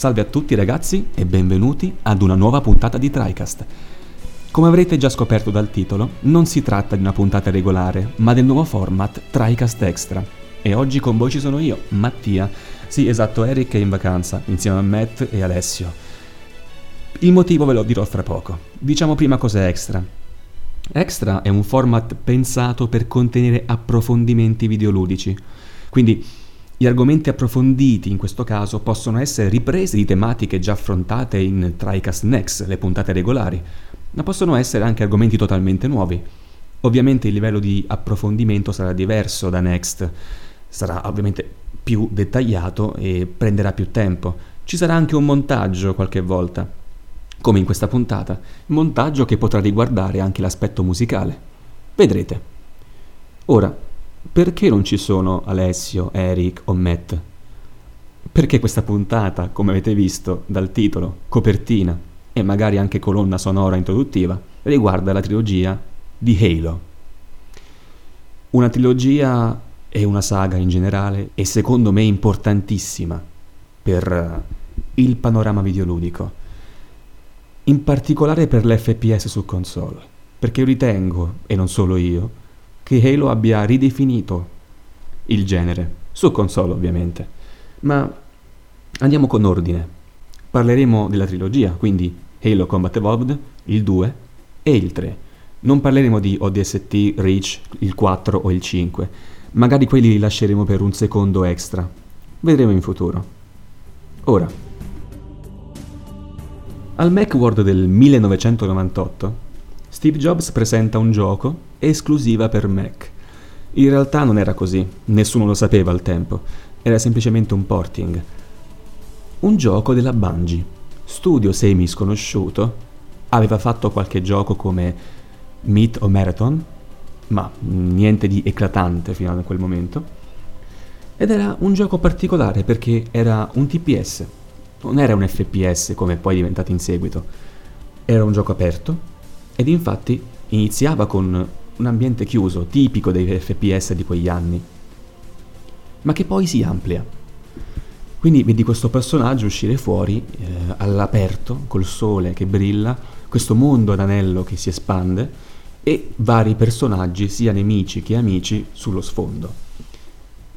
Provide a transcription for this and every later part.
Salve a tutti ragazzi e benvenuti ad una nuova puntata di TriCast. Come avrete già scoperto dal titolo, non si tratta di una puntata regolare, ma del nuovo format TriCast Extra. E oggi con voi ci sono io, Mattia. Sì, esatto, Eric è in vacanza, insieme a Matt e Alessio. Il motivo ve lo dirò fra poco. Diciamo prima cos'è Extra. Extra è un format pensato per contenere approfondimenti videoludici. Quindi gli argomenti approfonditi in questo caso possono essere riprese di tematiche già affrontate in TriCast Next, le puntate regolari, ma possono essere anche argomenti totalmente nuovi. Ovviamente il livello di approfondimento sarà diverso da Next, sarà ovviamente più dettagliato e prenderà più tempo. Ci sarà anche un montaggio qualche volta, come in questa puntata, montaggio che potrà riguardare anche l'aspetto musicale. Vedrete. Ora, perché non ci sono Alessio, Eric o Matt? Perché questa puntata, come avete visto dal titolo, copertina e magari anche colonna sonora introduttiva, riguarda la trilogia di Halo. Una trilogia e una saga in generale e secondo me importantissima per il panorama videoludico, in particolare per l'FPS su console, perché io ritengo, e non solo io, che Halo abbia ridefinito il genere, su console ovviamente. Ma andiamo con ordine. Parleremo della trilogia, quindi Halo Combat Evolved, il 2 e il 3. Non parleremo di ODST, Reach, il 4 o il 5. Magari quelli li lasceremo per un secondo extra. Vedremo in futuro. Ora. Al Macworld del 1998 Steve Jobs presenta un gioco esclusiva per Mac. In realtà non era così, nessuno lo sapeva al tempo, era semplicemente un porting. Un gioco della Bungie, studio semi sconosciuto, aveva fatto qualche gioco come Meet o Marathon, ma niente di eclatante fino a quel momento. Ed era un gioco particolare perché era un TPS, non era un FPS come poi è diventato in seguito. Era un gioco aperto, ed infatti iniziava con un ambiente chiuso, tipico dei FPS di quegli anni, ma che poi si amplia. Quindi vedi questo personaggio uscire fuori eh, all'aperto, col sole che brilla, questo mondo ad anello che si espande e vari personaggi, sia nemici che amici, sullo sfondo.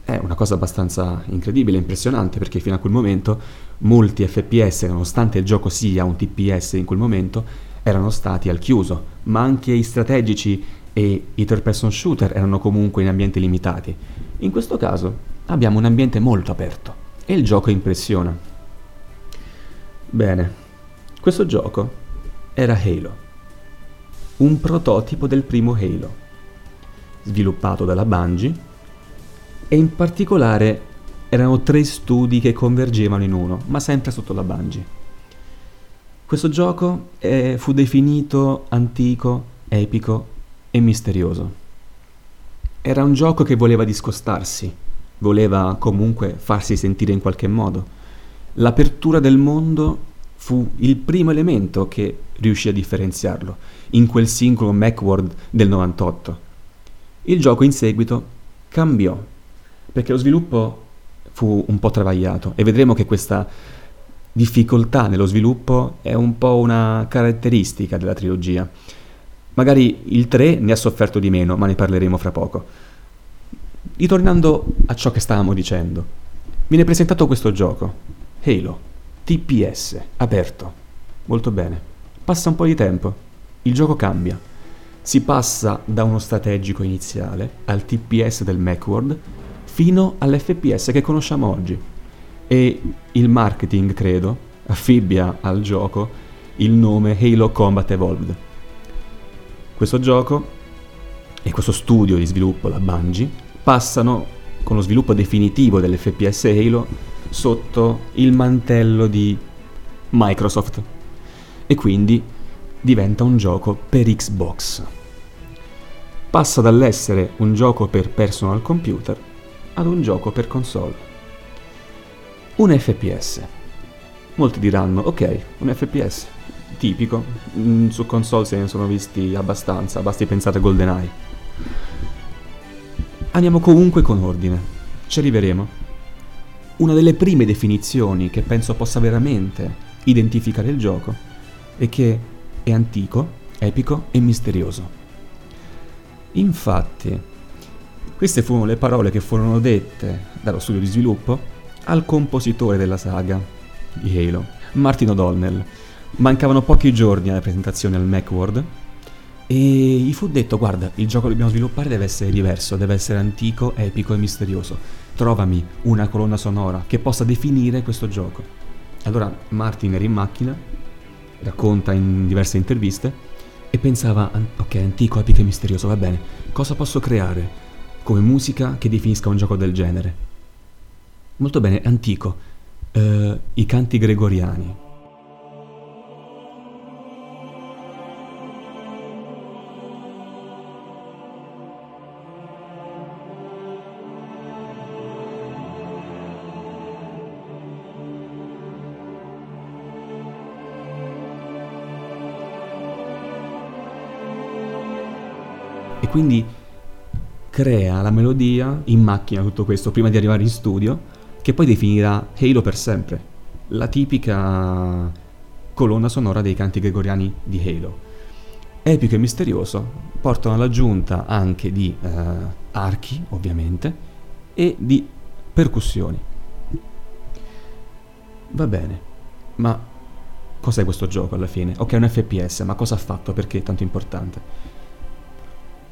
È una cosa abbastanza incredibile, impressionante, perché fino a quel momento molti FPS, nonostante il gioco sia un TPS in quel momento, erano stati al chiuso, ma anche i strategici e i third person shooter erano comunque in ambienti limitati. In questo caso abbiamo un ambiente molto aperto e il gioco impressiona. Bene, questo gioco era Halo, un prototipo del primo Halo, sviluppato dalla Bungie e in particolare erano tre studi che convergevano in uno, ma sempre sotto la Bungie. Questo gioco eh, fu definito antico, epico e misterioso. Era un gioco che voleva discostarsi, voleva comunque farsi sentire in qualche modo. L'apertura del mondo fu il primo elemento che riuscì a differenziarlo in quel singolo Macworld del 98. Il gioco in seguito cambiò, perché lo sviluppo fu un po' travagliato e vedremo che questa difficoltà nello sviluppo è un po' una caratteristica della trilogia. Magari il 3 ne ha sofferto di meno, ma ne parleremo fra poco. Ritornando a ciò che stavamo dicendo, viene presentato questo gioco, Halo, TPS, aperto. Molto bene. Passa un po' di tempo, il gioco cambia. Si passa da uno strategico iniziale al TPS del Macworld fino all'FPS che conosciamo oggi e il marketing, credo, affibbia al gioco il nome Halo Combat Evolved. Questo gioco e questo studio di sviluppo, la Bungie, passano con lo sviluppo definitivo dell'FPS Halo sotto il mantello di Microsoft e quindi diventa un gioco per Xbox. Passa dall'essere un gioco per personal computer ad un gioco per console un FPS. Molti diranno, ok, un FPS, tipico, mm, su console se ne sono visti abbastanza, basti pensare a GoldenEye. Andiamo comunque con ordine, ci arriveremo. una delle prime definizioni che penso possa veramente identificare il gioco è che è antico, epico e misterioso. Infatti, queste furono le parole che furono dette dallo studio di sviluppo al compositore della saga di Halo, Martin O'Donnell. Mancavano pochi giorni alla presentazione al Macworld e gli fu detto guarda, il gioco che dobbiamo sviluppare deve essere diverso, deve essere antico, epico e misterioso. Trovami una colonna sonora che possa definire questo gioco. Allora Martin era in macchina, racconta in diverse interviste, e pensava, ok, antico, epico e misterioso, va bene, cosa posso creare come musica che definisca un gioco del genere? Molto bene, antico, uh, i canti gregoriani. Quindi crea la melodia in macchina tutto questo prima di arrivare in studio che poi definirà Halo per sempre la tipica colonna sonora dei canti gregoriani di Halo epico e misterioso portano all'aggiunta anche di uh, archi ovviamente e di percussioni va bene ma cos'è questo gioco alla fine? ok è un FPS ma cosa ha fatto perché è tanto importante?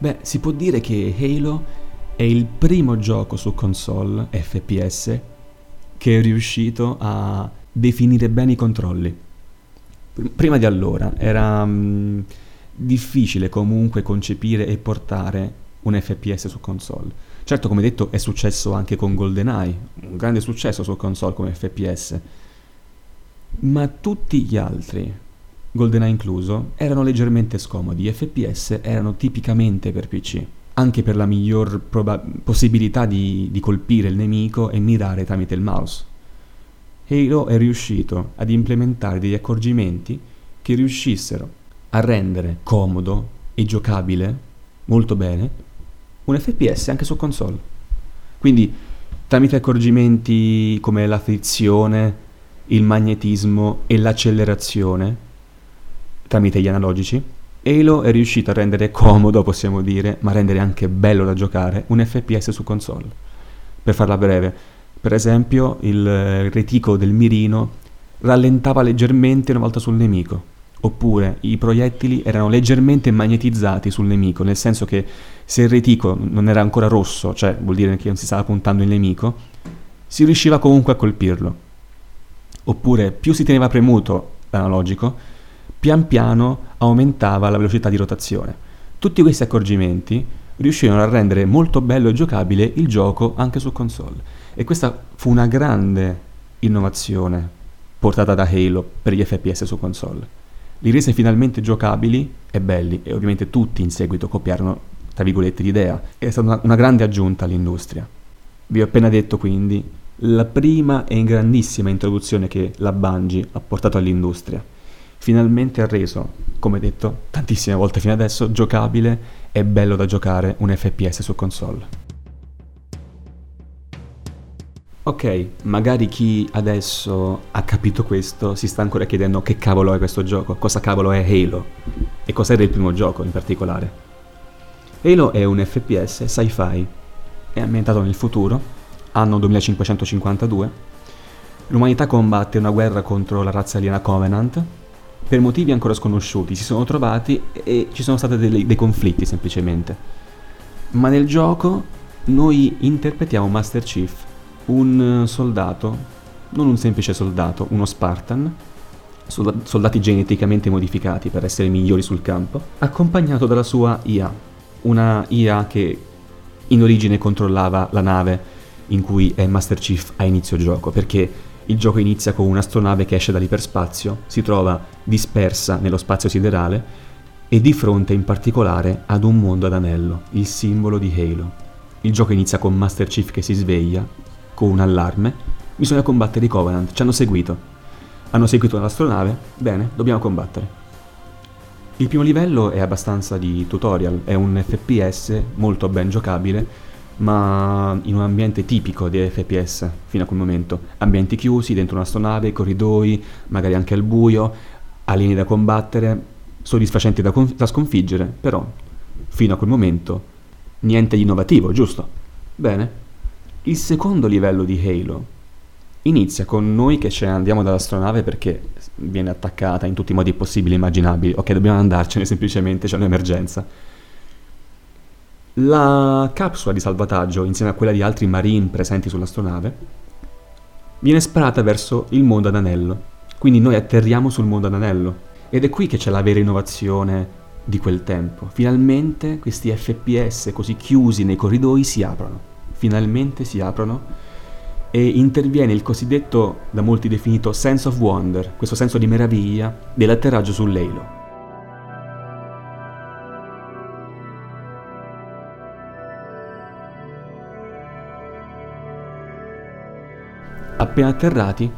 Beh, si può dire che Halo è il primo gioco su console FPS che è riuscito a definire bene i controlli. Prima di allora era um, difficile comunque concepire e portare un FPS su console. Certo, come detto, è successo anche con GoldenEye, un grande successo su console come FPS. Ma tutti gli altri GoldenEye incluso, erano leggermente scomodi. FPS erano tipicamente per PC, anche per la miglior proba- possibilità di, di colpire il nemico e mirare tramite il mouse. Halo è riuscito ad implementare degli accorgimenti che riuscissero a rendere comodo e giocabile molto bene un FPS anche su console. Quindi tramite accorgimenti come la frizione, il magnetismo e l'accelerazione tramite gli analogici, Halo è riuscito a rendere comodo, possiamo dire, ma rendere anche bello da giocare, un FPS su console. Per farla breve, per esempio, il reticolo del mirino rallentava leggermente una volta sul nemico, oppure i proiettili erano leggermente magnetizzati sul nemico, nel senso che se il reticolo non era ancora rosso, cioè vuol dire che non si stava puntando il nemico, si riusciva comunque a colpirlo. Oppure più si teneva premuto l'analogico, pian piano aumentava la velocità di rotazione. Tutti questi accorgimenti riuscirono a rendere molto bello e giocabile il gioco anche su console. E questa fu una grande innovazione portata da Halo per gli FPS su console. Li rese finalmente giocabili e belli e ovviamente tutti in seguito copiarono, tra virgolette, l'idea. È stata una, una grande aggiunta all'industria. Vi ho appena detto quindi la prima e grandissima introduzione che la Bungie ha portato all'industria finalmente ha reso, come detto tantissime volte fino adesso, giocabile e bello da giocare un FPS su console. Ok, magari chi adesso ha capito questo si sta ancora chiedendo che cavolo è questo gioco, cosa cavolo è Halo e cos'era il primo gioco in particolare. Halo è un FPS sci-fi, è ambientato nel futuro, anno 2552. L'umanità combatte una guerra contro la razza aliena Covenant per motivi ancora sconosciuti, si sono trovati e ci sono stati dei, dei conflitti semplicemente. Ma nel gioco noi interpretiamo Master Chief, un soldato, non un semplice soldato, uno Spartan, soldati geneticamente modificati per essere migliori sul campo, accompagnato dalla sua IA, una IA che in origine controllava la nave in cui è Master Chief a inizio gioco, perché il gioco inizia con un'astronave che esce dall'iperspazio, si trova dispersa nello spazio siderale e di fronte in particolare ad un mondo ad anello, il simbolo di Halo. Il gioco inizia con Master Chief che si sveglia, con un allarme, bisogna combattere i Covenant, ci hanno seguito. Hanno seguito l'astronave, bene, dobbiamo combattere. Il primo livello è abbastanza di tutorial, è un FPS molto ben giocabile, ma in un ambiente tipico di FPS fino a quel momento. Ambienti chiusi, dentro un'astronave, corridoi, magari anche al buio, alieni da combattere, soddisfacenti da, con- da sconfiggere, però fino a quel momento niente di innovativo, giusto? Bene. Il secondo livello di Halo inizia con noi che ce ne andiamo dall'astronave perché viene attaccata in tutti i modi possibili e immaginabili. Ok, dobbiamo andarcene semplicemente, c'è un'emergenza. La capsula di salvataggio, insieme a quella di altri marine presenti sull'astronave, viene sparata verso il mondo ad anello. Quindi noi atterriamo sul mondo ad anello. Ed è qui che c'è la vera innovazione di quel tempo. Finalmente questi FPS così chiusi nei corridoi si aprono. Finalmente si aprono e interviene il cosiddetto, da molti definito, sense of wonder, questo senso di meraviglia dell'atterraggio sull'Halo. Appena atterrati,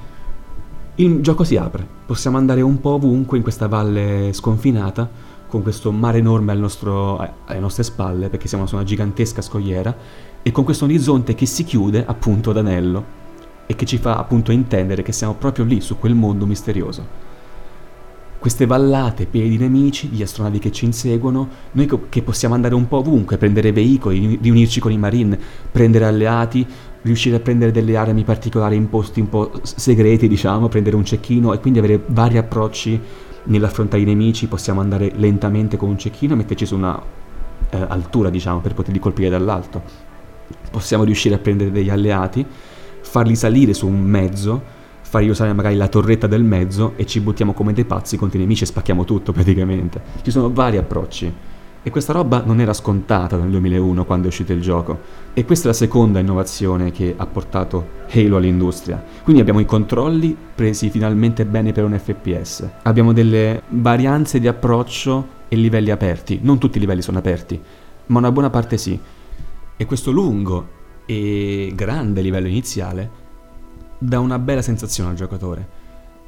il gioco si apre, possiamo andare un po' ovunque in questa valle sconfinata, con questo mare enorme nostro, alle nostre spalle, perché siamo su una gigantesca scogliera, e con questo orizzonte che si chiude appunto ad anello e che ci fa appunto intendere che siamo proprio lì, su quel mondo misterioso. Queste vallate piene di nemici, di astronavi che ci inseguono, noi che possiamo andare un po' ovunque, prendere veicoli, riunirci con i marine, prendere alleati, riuscire a prendere delle armi particolari in posti un po' segreti, diciamo, prendere un cecchino e quindi avere vari approcci nell'affrontare i nemici, possiamo andare lentamente con un cecchino e metterci su una eh, altura, diciamo, per poterli colpire dall'alto possiamo riuscire a prendere degli alleati, farli salire su un mezzo, fargli usare magari la torretta del mezzo e ci buttiamo come dei pazzi contro i nemici e spacchiamo tutto praticamente. Ci sono vari approcci. E questa roba non era scontata nel 2001 quando è uscito il gioco. E questa è la seconda innovazione che ha portato Halo all'industria. Quindi abbiamo i controlli presi finalmente bene per un FPS. Abbiamo delle varianze di approccio e livelli aperti. Non tutti i livelli sono aperti, ma una buona parte sì. E questo lungo e grande livello iniziale dà una bella sensazione al giocatore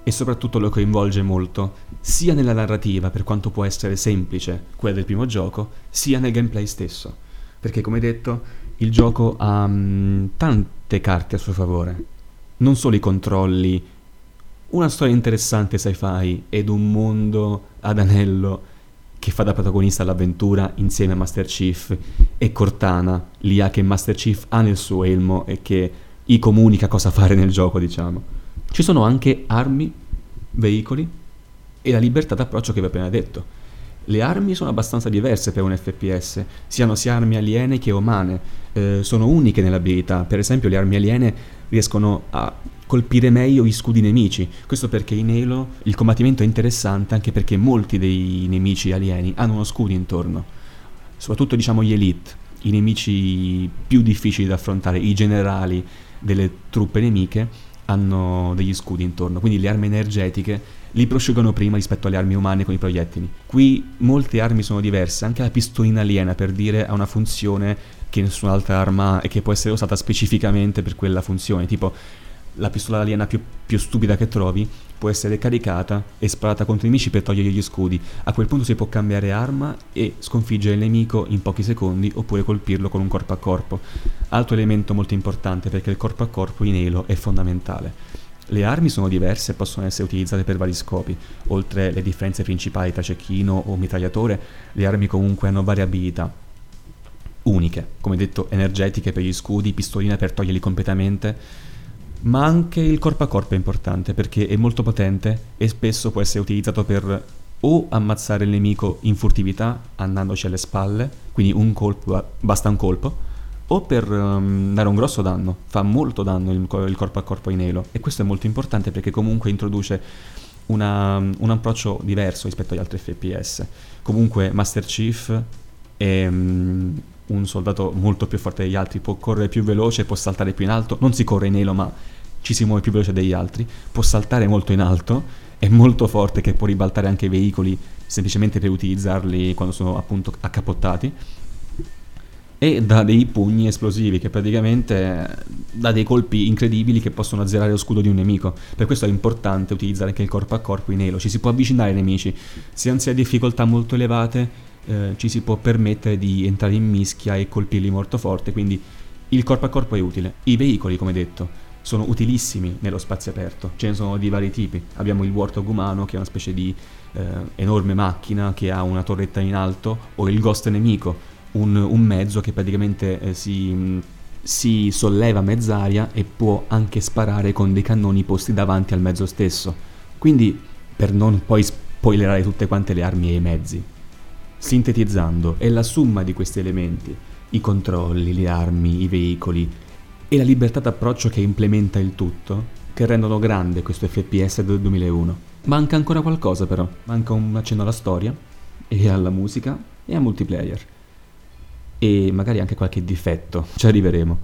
e soprattutto lo coinvolge molto, sia nella narrativa, per quanto può essere semplice quella del primo gioco, sia nel gameplay stesso. Perché come detto, il gioco ha um, tante carte a suo favore. Non solo i controlli, una storia interessante sci-fi ed un mondo ad anello che fa da protagonista l'avventura insieme a Master Chief e Cortana, l'IA che Master Chief ha nel suo elmo e che gli comunica cosa fare nel gioco, diciamo. Ci sono anche armi, veicoli e la libertà d'approccio che vi ho appena detto. Le armi sono abbastanza diverse per un FPS, siano sia armi aliene che umane, eh, sono uniche nell'abilità, per esempio le armi aliene riescono a colpire meglio gli scudi nemici. Questo perché in Halo il combattimento è interessante anche perché molti dei nemici alieni hanno uno scudo intorno. Soprattutto diciamo gli elite, i nemici più difficili da affrontare, i generali delle truppe nemiche hanno degli scudi intorno, quindi le armi energetiche li prosciugano prima rispetto alle armi umane con i proiettili. Qui molte armi sono diverse, anche la pistolina aliena per dire ha una funzione che nessun'altra arma ha e che può essere usata specificamente per quella funzione, tipo la pistola aliena più, più, stupida che trovi può essere caricata e sparata contro i nemici per togliere gli scudi. A quel punto si può cambiare arma e sconfiggere il nemico in pochi secondi oppure colpirlo con un corpo a corpo. Altro elemento molto importante perché il corpo a corpo in Halo è fondamentale. Le armi sono diverse e possono essere utilizzate per vari scopi. Oltre le differenze principali tra cecchino o mitragliatore, le armi comunque hanno variabilità uniche, come detto energetiche per gli scudi, pistolina per toglierli completamente ma anche il corpo a corpo è importante perché è molto potente e spesso può essere utilizzato per o ammazzare il nemico in furtività andandoci alle spalle, quindi un colpo, basta un colpo, o per um, dare un grosso danno, fa molto danno il, il, corpo a corpo in Halo e questo è molto importante perché comunque introduce una, un approccio diverso rispetto agli altri FPS. Comunque Master Chief è um, un soldato molto più forte degli altri, può correre più veloce, può saltare più in alto, non si corre in Halo ma ci si muove più veloce degli altri, può saltare molto in alto, è molto forte che può ribaltare anche i veicoli semplicemente per utilizzarli quando sono appunto accappottati e dà dei pugni esplosivi che praticamente dà dei colpi incredibili che possono azzerare lo scudo di un nemico. Per questo è importante utilizzare anche il corpo a corpo in Halo, ci si può avvicinare ai nemici, se non si ha difficoltà molto elevate eh, ci si può permettere di entrare in mischia e colpirli molto forte, quindi il corpo a corpo è utile. I veicoli, come detto, sono utilissimi nello spazio aperto, ce ne sono di vari tipi. Abbiamo il Warthog umano che è una specie di eh, enorme macchina che ha una torretta in alto, o il Ghost nemico, un, un mezzo che praticamente eh, si, si solleva mezz'aria e può anche sparare con dei cannoni posti davanti al mezzo stesso. Quindi, per non poi spoilerare tutte quante le armi e i mezzi, sintetizzando, è la somma di questi elementi, i controlli, le armi, i veicoli, e la libertà d'approccio che implementa il tutto che rendono grande questo FPS del 2001. Manca ancora qualcosa però, manca un accenno alla storia e alla musica e al multiplayer. E magari anche qualche difetto, ci arriveremo.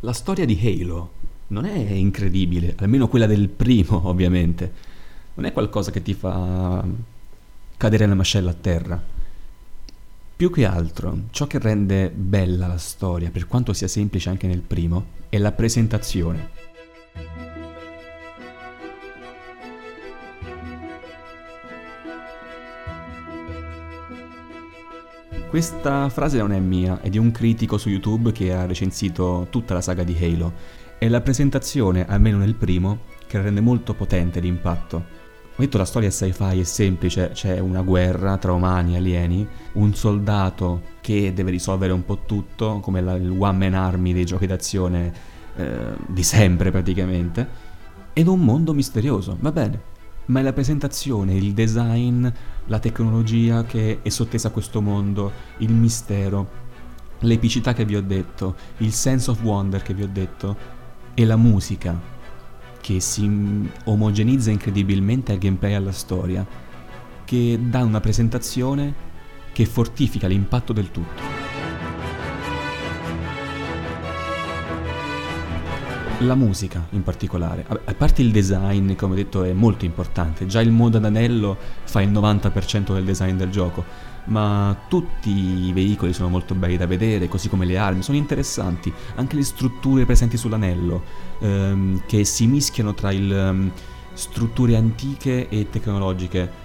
La storia di Halo non è incredibile, almeno quella del primo ovviamente. Non è qualcosa che ti fa cadere la mascella a terra. Più che altro, ciò che rende bella la storia, per quanto sia semplice anche nel primo, è la presentazione. Questa frase non è mia, è di un critico su YouTube che ha recensito tutta la saga di Halo. È la presentazione, almeno nel primo, che rende molto potente l'impatto. Ho detto la storia è sci-fi, è semplice, c'è una guerra tra umani e alieni, un soldato che deve risolvere un po' tutto, come la, il one man army dei giochi d'azione eh, di sempre praticamente, ed un mondo misterioso, va bene, ma è la presentazione, il design, la tecnologia che è sottesa a questo mondo, il mistero, l'epicità che vi ho detto, il sense of wonder che vi ho detto, e la musica che si omogenizza incredibilmente al gameplay e alla storia, che dà una presentazione che fortifica l'impatto del tutto. La musica in particolare, a parte il design, come ho detto, è molto importante, già il modo ad anello fa il 90% del design del gioco, ma tutti i veicoli sono molto belli da vedere, così come le armi, sono interessanti, anche le strutture presenti sull'anello, ehm, che si mischiano tra il, um, strutture antiche e tecnologiche,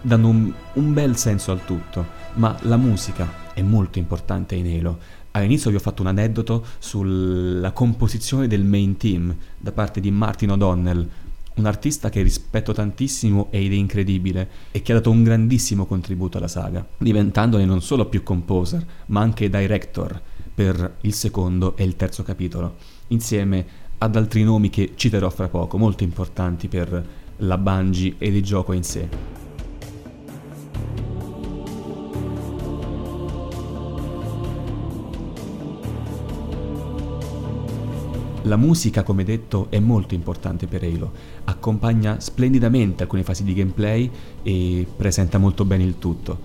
danno un, un bel senso al tutto, ma la musica è molto importante in Halo. All'inizio vi ho fatto un aneddoto sulla composizione del main team da parte di Martin O'Donnell, un artista che rispetto tantissimo ed è incredibile e che ha dato un grandissimo contributo alla saga, diventandone non solo più composer, ma anche director per il secondo e il terzo capitolo, insieme ad altri nomi che citerò fra poco, molto importanti per la Bungie ed il gioco in sé. La musica, come detto, è molto importante per Halo, accompagna splendidamente alcune fasi di gameplay e presenta molto bene il tutto.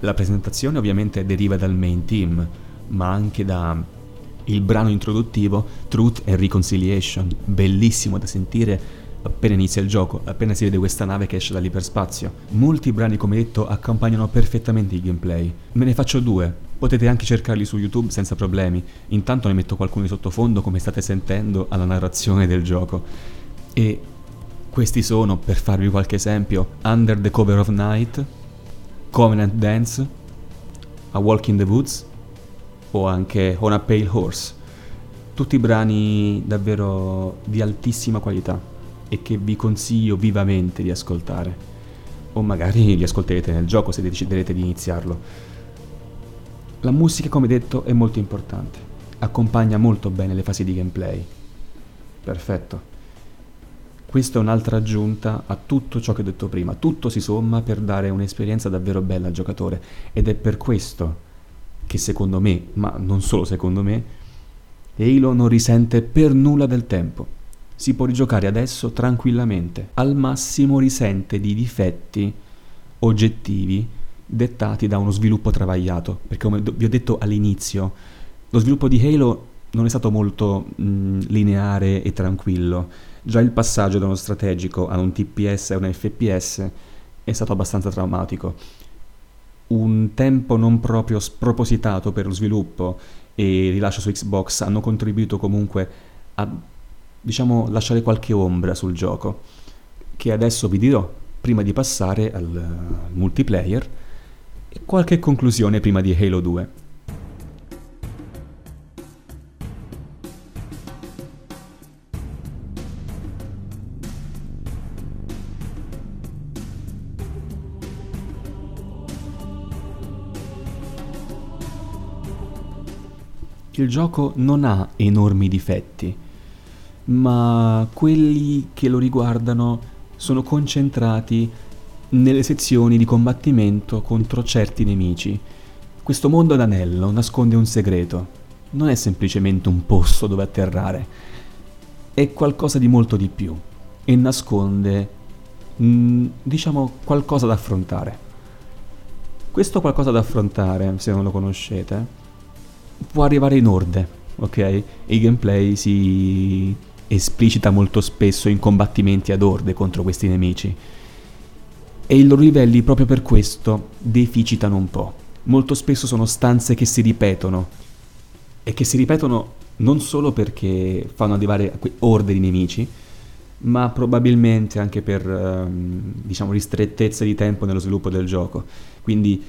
La presentazione ovviamente deriva dal main team, ma anche da il brano introduttivo Truth and Reconciliation, bellissimo da sentire appena inizia il gioco, appena si vede questa nave che esce dall'iperspazio. Molti brani, come detto, accompagnano perfettamente il gameplay. Me ne faccio due, Potete anche cercarli su YouTube senza problemi. Intanto ne metto qualcuno di sottofondo, come state sentendo, alla narrazione del gioco. E questi sono, per farvi qualche esempio, Under the Cover of Night, Covenant Dance, A Walk in the Woods o anche On a Pale Horse. Tutti brani davvero di altissima qualità e che vi consiglio vivamente di ascoltare. O magari li ascolterete nel gioco se deciderete di iniziarlo. La musica, come detto, è molto importante. Accompagna molto bene le fasi di gameplay. Perfetto. Questa è un'altra aggiunta a tutto ciò che ho detto prima. Tutto si somma per dare un'esperienza davvero bella al giocatore. Ed è per questo che secondo me, ma non solo secondo me, Halo non risente per nulla del tempo. Si può rigiocare adesso tranquillamente. Al massimo risente di difetti oggettivi dettati da uno sviluppo travagliato, perché come vi ho detto all'inizio, lo sviluppo di Halo non è stato molto mh, lineare e tranquillo. Già il passaggio da uno strategico a un TPS e un FPS è stato abbastanza traumatico. Un tempo non proprio spropositato per lo sviluppo e il rilascio su Xbox hanno contribuito comunque a, diciamo, lasciare qualche ombra sul gioco, che adesso vi dirò prima di passare al multiplayer E qualche conclusione prima di Halo 2. Il gioco non ha enormi difetti, ma quelli che lo riguardano sono concentrati nelle sezioni di combattimento contro certi nemici. Questo mondo d'anello nasconde un segreto, non è semplicemente un posto dove atterrare, è qualcosa di molto di più e nasconde, mm, diciamo, qualcosa da affrontare. Questo qualcosa da affrontare, se non lo conoscete, può arrivare in orde, ok? Il gameplay si esplicita molto spesso in combattimenti ad orde contro questi nemici. E i loro livelli proprio per questo deficitano un po'. Molto spesso sono stanze che si ripetono e che si ripetono non solo perché fanno arrivare orde di nemici, ma probabilmente anche per ehm, diciamo ristrettezza di tempo nello sviluppo del gioco. Quindi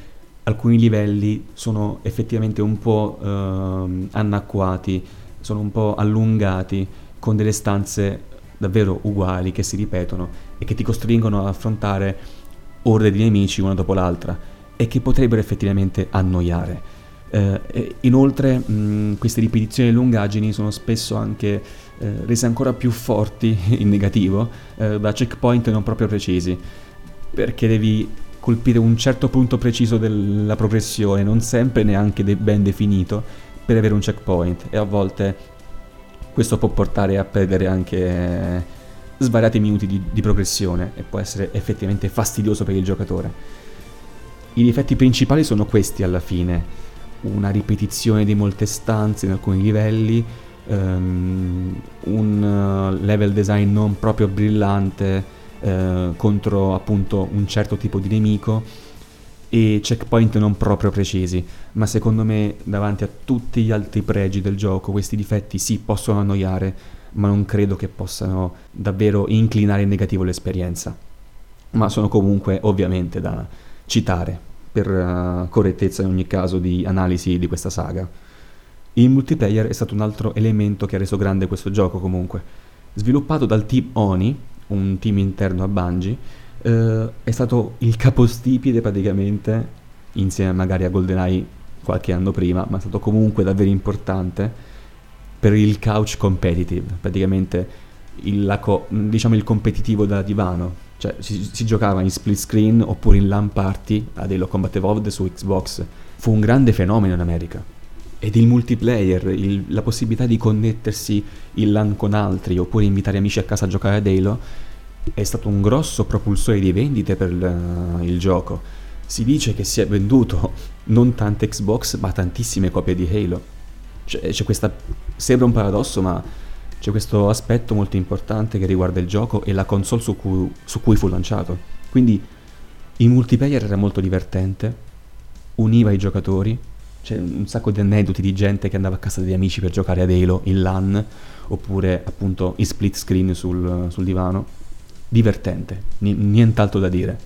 alcuni livelli sono effettivamente un po' eh, anacquati, sono un po' allungati, con delle stanze davvero uguali che si ripetono e che ti costringono ad affrontare orde di nemici una dopo l'altra e che potrebbero effettivamente annoiare. Eh, inoltre mh, queste ripetizioni e lungaggini sono spesso anche eh, rese ancora più forti in negativo eh, da checkpoint non proprio precisi perché devi colpire un certo punto preciso della progressione, non sempre neanche de- ben definito, per avere un checkpoint e a volte questo può portare a perdere anche svariati minuti di, di progressione e può essere effettivamente fastidioso per il giocatore. I difetti principali sono questi alla fine, una ripetizione di molte stanze in alcuni livelli, um, un uh, level design non proprio brillante, eh, contro appunto un certo tipo di nemico e checkpoint non proprio precisi, ma secondo me davanti a tutti gli altri pregi del gioco questi difetti sì possono annoiare, ma non credo che possano davvero inclinare in negativo l'esperienza. Ma sono comunque ovviamente da citare per uh, correttezza in ogni caso di analisi di questa saga. Il multiplayer è stato un altro elemento che ha reso grande questo gioco comunque. Sviluppato dal team Oni, un team interno a Bungie, eh, è stato il capostipite praticamente, insieme magari a GoldenEye qualche anno prima, ma è stato comunque davvero importante per il couch competitive, praticamente il, co- diciamo il competitivo da divano, cioè si, si, giocava in split screen oppure in LAN party ad Halo Combat Evolved su Xbox, fu un grande fenomeno in America. Ed il multiplayer, il, la possibilità di connettersi in LAN con altri oppure invitare amici a casa a giocare ad Halo è stato un grosso propulsore di vendite per il, il gioco. Si dice che si è venduto non tante Xbox ma tantissime copie di Halo. C'è, c'è questa, sembra un paradosso ma c'è questo aspetto molto importante che riguarda il gioco e la console su cui, su cui fu lanciato. Quindi il multiplayer era molto divertente, univa i giocatori, c'è un sacco di aneddoti di gente che andava a casa degli amici per giocare ad Halo in LAN oppure appunto in split screen sul, sul divano. Divertente, n- nient'altro da dire.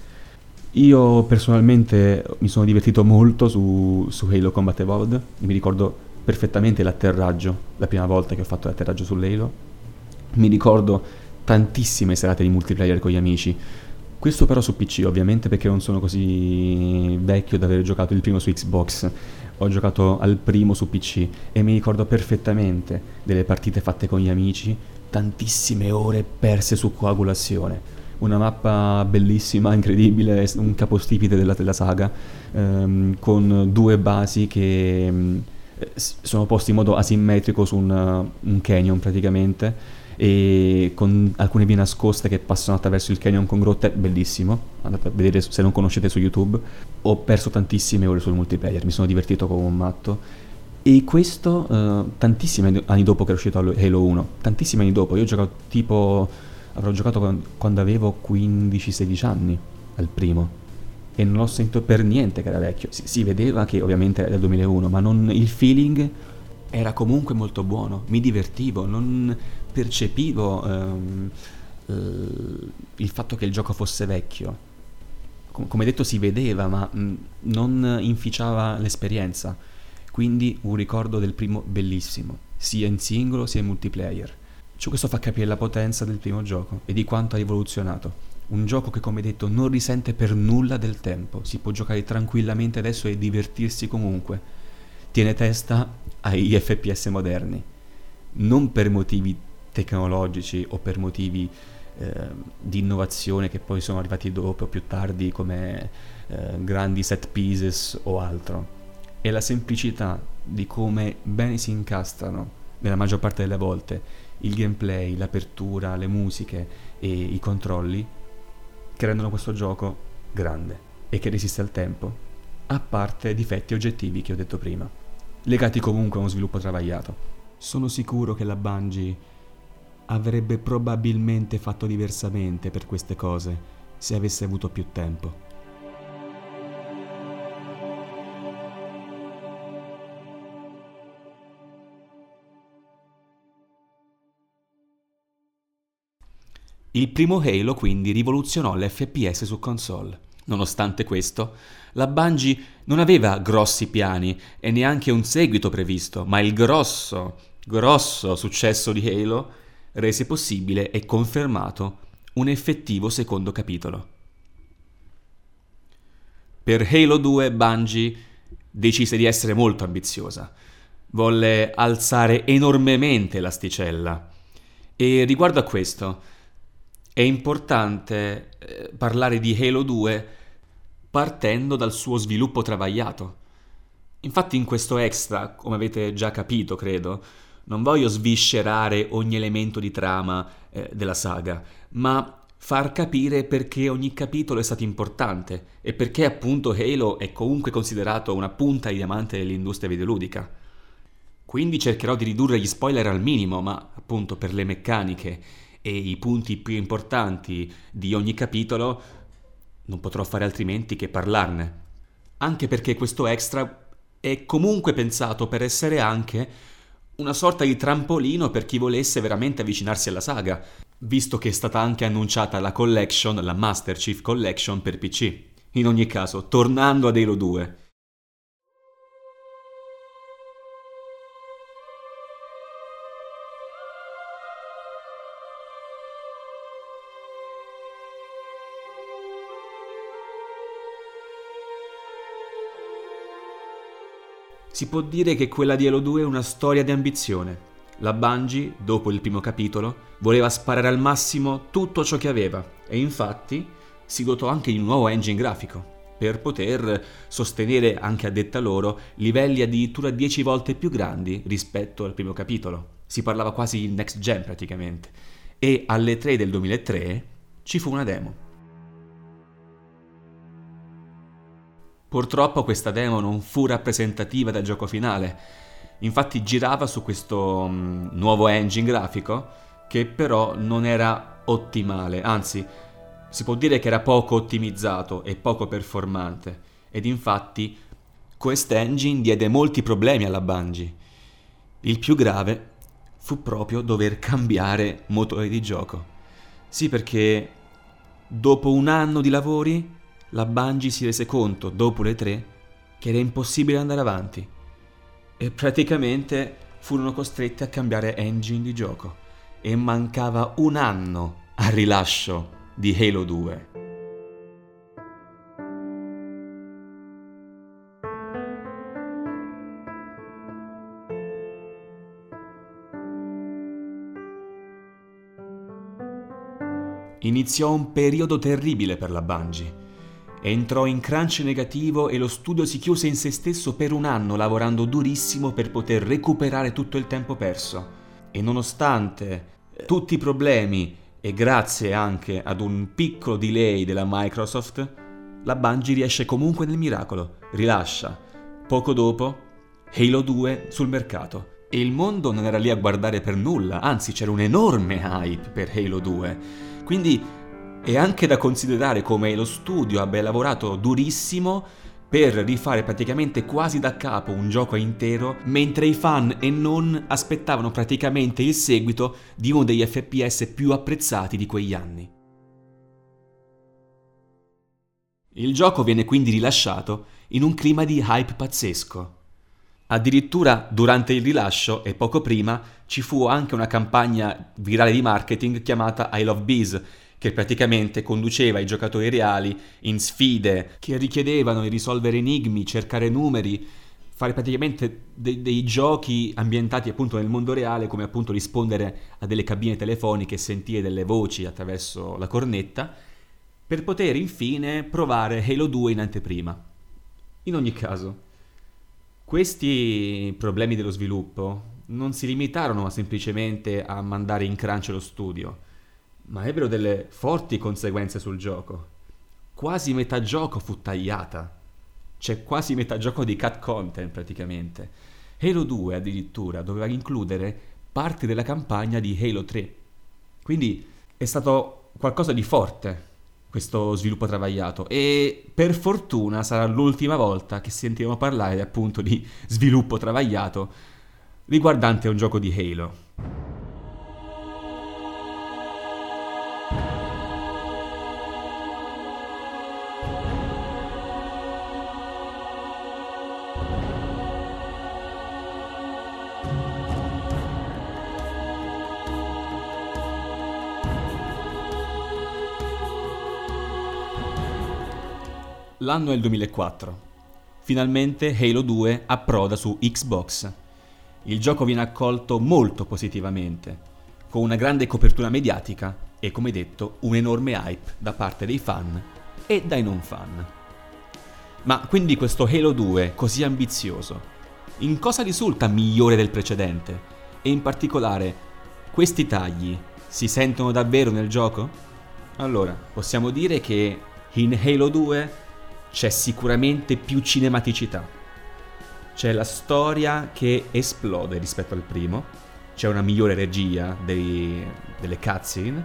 Io personalmente mi sono divertito molto su, su Halo Combat Evolved, mi ricordo perfettamente l'atterraggio, la prima volta che ho fatto l'atterraggio su Halo. Mi ricordo tantissime serate di multiplayer con gli amici, questo però su PC ovviamente perché non sono così vecchio da aver giocato il primo su Xbox ho giocato al primo su PC e mi ricordo perfettamente delle partite fatte con gli amici, tantissime ore perse su coagulazione. Una mappa bellissima, incredibile, un capostipite della, della saga, ehm, con due basi che ehm, sono posti in modo asimmetrico su un, un canyon praticamente e con alcune vie nascoste che passano attraverso il canyon con grotte, bellissimo, andate a vedere se non conoscete su YouTube. Ho perso tantissime ore sul multiplayer, mi sono divertito come un matto. E questo uh, tantissimi anni dopo che è uscito Halo 1, tantissimi anni dopo, io ho giocato tipo, avrò giocato quando avevo 15-16 anni al primo e non ho sentito per niente che era vecchio. Si, si vedeva che ovviamente era del 2001, ma non, il feeling era comunque molto buono, mi divertivo, non percepivo ehm, eh, il fatto che il gioco fosse vecchio. com- come detto si vedeva, ma mh, non inficiava l'esperienza. Quindi un ricordo del primo bellissimo, sia in singolo sia in multiplayer. Ciò questo fa capire la potenza del primo gioco e di quanto ha rivoluzionato. Un gioco che, come detto, non risente per nulla del tempo, si può giocare tranquillamente adesso e divertirsi comunque. Tiene testa ai FPS moderni, non per motivi tecnologici o per motivi eh, di innovazione che poi sono arrivati dopo o più tardi come eh, grandi set pieces o altro. È la semplicità di come bene si incastrano, nella maggior parte delle volte, il gameplay, l'apertura, le musiche e i controlli che rendono questo gioco grande e che resiste al tempo, a parte difetti oggettivi che ho detto prima, legati comunque a uno sviluppo travagliato. Sono sicuro che la Bungie avrebbe probabilmente fatto diversamente per queste cose se avesse avuto più tempo. Il primo Halo quindi rivoluzionò l'FPS su console. Nonostante questo, la Bungie non aveva grossi piani e neanche un seguito previsto, ma il grosso, grosso successo di Halo rese possibile e confermato un effettivo secondo capitolo. Per Halo 2 Bungie decise di essere molto ambiziosa. Volle alzare enormemente l'asticella. E riguardo a questo, è importante eh, parlare di Halo 2 partendo dal suo sviluppo travagliato. Infatti in questo extra, come avete già capito, credo, non voglio sviscerare ogni elemento di trama eh, della saga, ma far capire perché ogni capitolo è stato importante e perché appunto Halo è comunque considerato una punta di diamante dell'industria videoludica. Quindi cercherò di ridurre gli spoiler al minimo, ma appunto per le meccaniche e i punti più importanti di ogni capitolo non potrò fare altrimenti che parlarne. Anche perché questo extra è comunque pensato per essere anche una sorta di trampolino per chi volesse veramente avvicinarsi alla saga, visto che è stata anche annunciata la collection, la Master Chief Collection per PC. In ogni caso, tornando ad Halo 2, Si può dire che quella di Halo 2 è una storia di ambizione. La Bungie, dopo il primo capitolo, voleva sparare al massimo tutto ciò che aveva e infatti si dotò anche di un nuovo engine grafico per poter sostenere anche a detta loro livelli addirittura 10 volte più grandi rispetto al primo capitolo. Si parlava quasi di next gen praticamente. E alle 3 del 2003 ci fu una demo. Purtroppo questa demo non fu rappresentativa del gioco finale, infatti girava su questo um, nuovo engine grafico che però non era ottimale, anzi si può dire che era poco ottimizzato e poco performante ed infatti quest'engine diede molti problemi alla Bungie. Il più grave fu proprio dover cambiare motore di gioco. Sì, perché dopo un anno di lavori la Bungie si rese conto, dopo le tre, che era impossibile andare avanti. E praticamente furono costretti a cambiare engine di gioco. E mancava un anno al rilascio di Halo 2. Iniziò un periodo terribile per la Bungie Entrò in crunch negativo e lo studio si chiuse in se stesso per un anno lavorando durissimo per poter recuperare tutto il tempo perso. E nonostante eh, tutti i problemi e grazie anche ad un piccolo delay della Microsoft, la Bungie riesce comunque nel miracolo, rilascia, poco dopo, Halo 2 sul mercato. E il mondo non era lì a guardare per nulla, anzi c'era un enorme hype per Halo 2. Quindi è anche da considerare come lo studio abbia lavorato durissimo per rifare praticamente quasi da capo un gioco intero, mentre i fan e non aspettavano praticamente il seguito di uno degli FPS più apprezzati di quegli anni. Il gioco viene quindi rilasciato in un clima di hype pazzesco. Addirittura durante il rilascio e poco prima ci fu anche una campagna virale di marketing chiamata I Love Bees, che praticamente conduceva i giocatori reali in sfide che richiedevano di risolvere enigmi, cercare numeri, fare praticamente de- dei giochi ambientati appunto nel mondo reale, come appunto rispondere a delle cabine telefoniche e sentire delle voci attraverso la cornetta, per poter infine provare Halo 2 in anteprima. In ogni caso, questi problemi dello sviluppo non si limitarono semplicemente a mandare in crunch lo studio, ma ebbero delle forti conseguenze sul gioco. Quasi metà gioco fu tagliata. C'è quasi metà gioco di cut content praticamente. Halo 2 addirittura doveva includere parti della campagna di Halo 3. Quindi è stato qualcosa di forte questo sviluppo travagliato e per fortuna sarà l'ultima volta che sentiremo parlare appunto di sviluppo travagliato riguardante un gioco di Halo. L'anno è il 2004. Finalmente Halo 2 approda su Xbox. Il gioco viene accolto molto positivamente, con una grande copertura mediatica e, come detto, un enorme hype da parte dei fan e dai non fan. Ma quindi questo Halo 2 così ambizioso, in cosa risulta migliore del precedente? E in particolare, questi tagli si sentono davvero nel gioco? Allora, possiamo dire che in Halo 2 c'è sicuramente più cinematicità. C'è la storia che esplode rispetto al primo, c'è una migliore regia dei, delle cutscene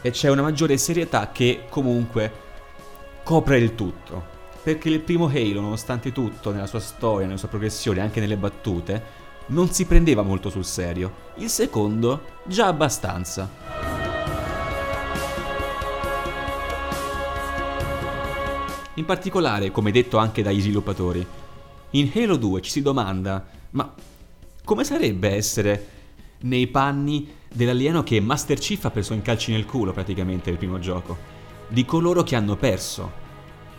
e c'è una maggiore serietà che comunque copre il tutto. Perché il primo Halo, nonostante tutto, nella sua storia, nella sua progressione, anche nelle battute, non si prendeva molto sul serio. Il secondo, già abbastanza. In particolare, come detto anche dagli sviluppatori, in Halo 2 ci si domanda, ma come sarebbe essere nei panni dell'alieno che Master Chief ha preso in calci nel culo praticamente nel primo gioco? Di coloro che hanno perso.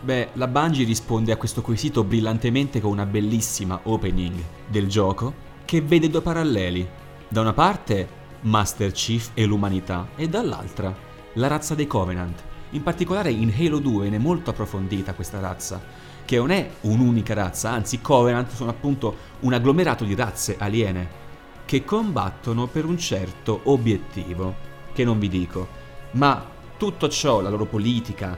Beh, la Bungie risponde a questo quesito brillantemente con una bellissima opening del gioco che vede due paralleli. Da una parte Master Chief e l'umanità e dall'altra la razza dei Covenant in particolare in Halo 2 viene molto approfondita questa razza, che non è un'unica razza, anzi Covenant sono appunto un agglomerato di razze aliene che combattono per un certo obiettivo, che non vi dico, ma tutto ciò, la loro politica,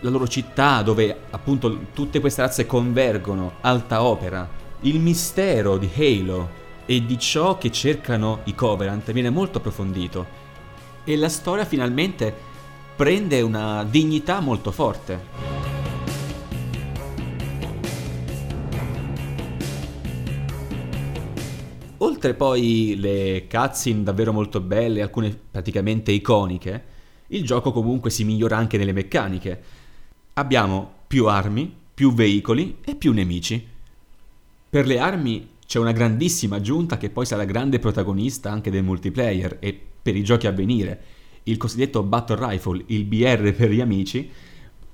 la loro città dove appunto tutte queste razze convergono, alta opera, il mistero di Halo e di ciò che cercano i Covenant viene molto approfondito. E la storia finalmente prende una dignità molto forte. Oltre poi le cutscene davvero molto belle, alcune praticamente iconiche, il gioco comunque si migliora anche nelle meccaniche. Abbiamo più armi, più veicoli e più nemici. Per le armi c'è una grandissima aggiunta che poi sarà grande protagonista anche del multiplayer e per i giochi a venire il cosiddetto Battle Rifle, il BR per gli amici,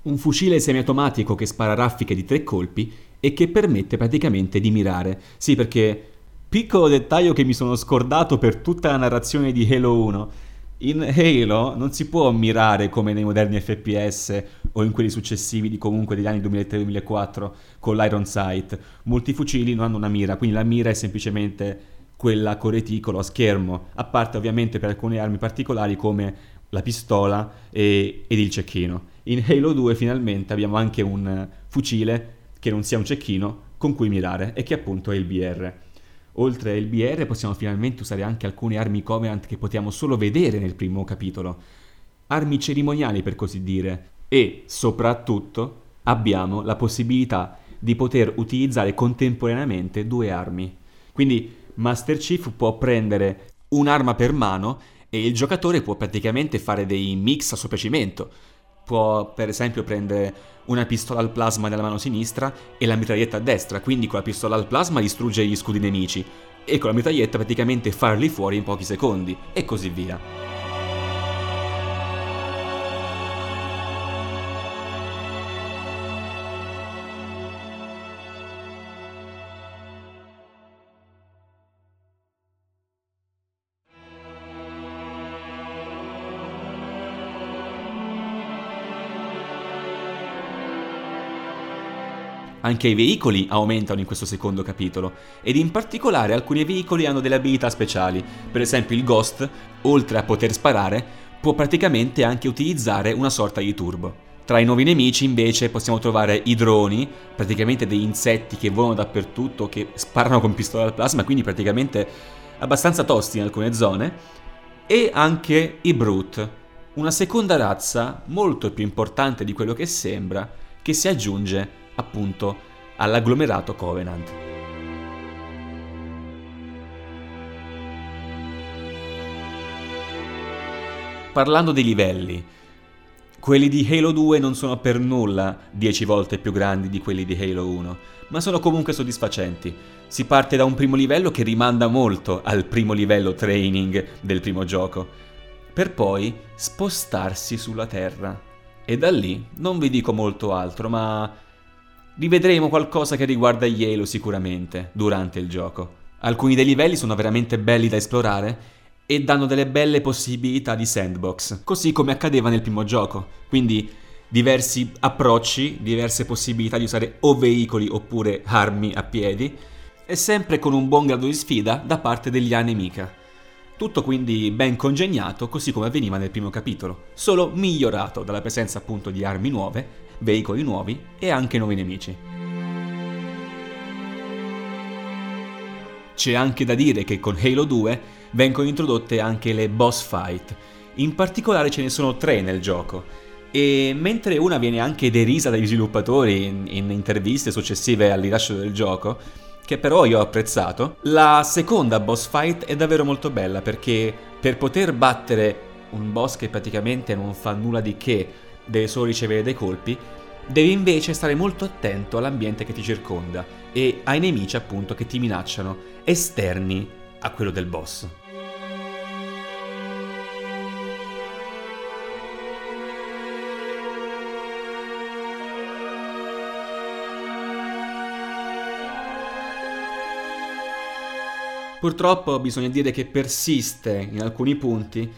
un fucile semiautomatico che spara raffiche di tre colpi e che permette praticamente di mirare. Sì, perché piccolo dettaglio che mi sono scordato per tutta la narrazione di Halo 1. In Halo non si può mirare come nei moderni FPS o in quelli successivi di comunque degli anni 2003-2004 con l'Iron Sight. Molti fucili non hanno una mira, quindi la mira è semplicemente quella con reticolo a schermo, a parte ovviamente per alcune armi particolari come la pistola e, ed il cecchino. In Halo 2 finalmente abbiamo anche un fucile che non sia un cecchino con cui mirare e che appunto è il BR. Oltre al BR possiamo finalmente usare anche alcune armi Covenant che potevamo solo vedere nel primo capitolo. Armi cerimoniali per così dire. E soprattutto abbiamo la possibilità di poter utilizzare contemporaneamente due armi. Quindi Master Chief può prendere un'arma per mano e il giocatore può praticamente fare dei mix a suo piacimento. può per esempio prendere una pistola al plasma nella mano sinistra e la mitraglietta a destra, quindi con la pistola al plasma distrugge gli scudi nemici e con la mitraglietta praticamente farli fuori in pochi secondi e così via. Anche i veicoli aumentano in questo secondo capitolo, ed in particolare alcuni veicoli hanno delle abilità speciali. Per esempio il Ghost, oltre a poter sparare, può praticamente anche utilizzare una sorta di turbo. Tra i nuovi nemici invece possiamo trovare i droni, praticamente degli insetti che volano dappertutto, che sparano con pistola al plasma, quindi praticamente abbastanza tosti in alcune zone, e anche i Brute, una seconda razza molto più importante di quello che sembra, che si aggiunge appunto all'agglomerato Covenant. Parlando dei livelli, quelli di Halo 2 non sono per nulla 10 volte più grandi di quelli di Halo 1, ma sono comunque soddisfacenti. Si parte da un primo livello che rimanda molto al primo livello training del primo gioco, per poi spostarsi sulla Terra. E da lì non vi dico molto altro, ma Rivedremo qualcosa che riguarda Halo sicuramente durante il gioco. Alcuni dei livelli sono veramente belli da esplorare e danno delle belle possibilità di sandbox, così come accadeva nel primo gioco. Quindi diversi approcci, diverse possibilità di usare o veicoli oppure armi a piedi, e sempre con un buon grado di sfida da parte degli nemica. Tutto quindi ben congegnato, così come avveniva nel primo capitolo, solo migliorato dalla presenza appunto di armi nuove veicoli nuovi e anche nuovi nemici. C'è anche da dire che con Halo 2 vengono introdotte anche le boss fight, in particolare ce ne sono tre nel gioco, e mentre una viene anche derisa dagli sviluppatori in, in interviste successive al rilascio del gioco, che però io ho apprezzato, la seconda boss fight è davvero molto bella perché per poter battere un boss che praticamente non fa nulla di che deve solo ricevere dei colpi, devi invece stare molto attento all'ambiente che ti circonda e ai nemici appunto che ti minacciano, esterni a quello del boss. Purtroppo bisogna dire che persiste in alcuni punti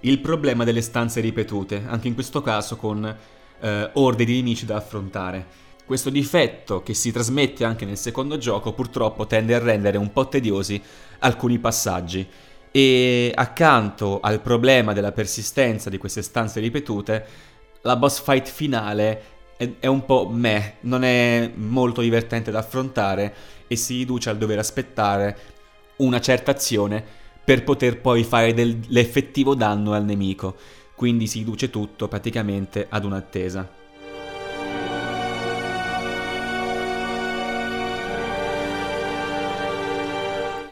il problema delle stanze ripetute, anche in questo caso con eh, orde di nemici da affrontare. Questo difetto, che si trasmette anche nel secondo gioco, purtroppo tende a rendere un po' tediosi alcuni passaggi. E accanto al problema della persistenza di queste stanze ripetute, la boss fight finale è, un po' meh, non è molto divertente da affrontare e si riduce al dover aspettare una certa azione per poter poi fare dell'effettivo danno al nemico. Quindi si riduce tutto praticamente ad un'attesa.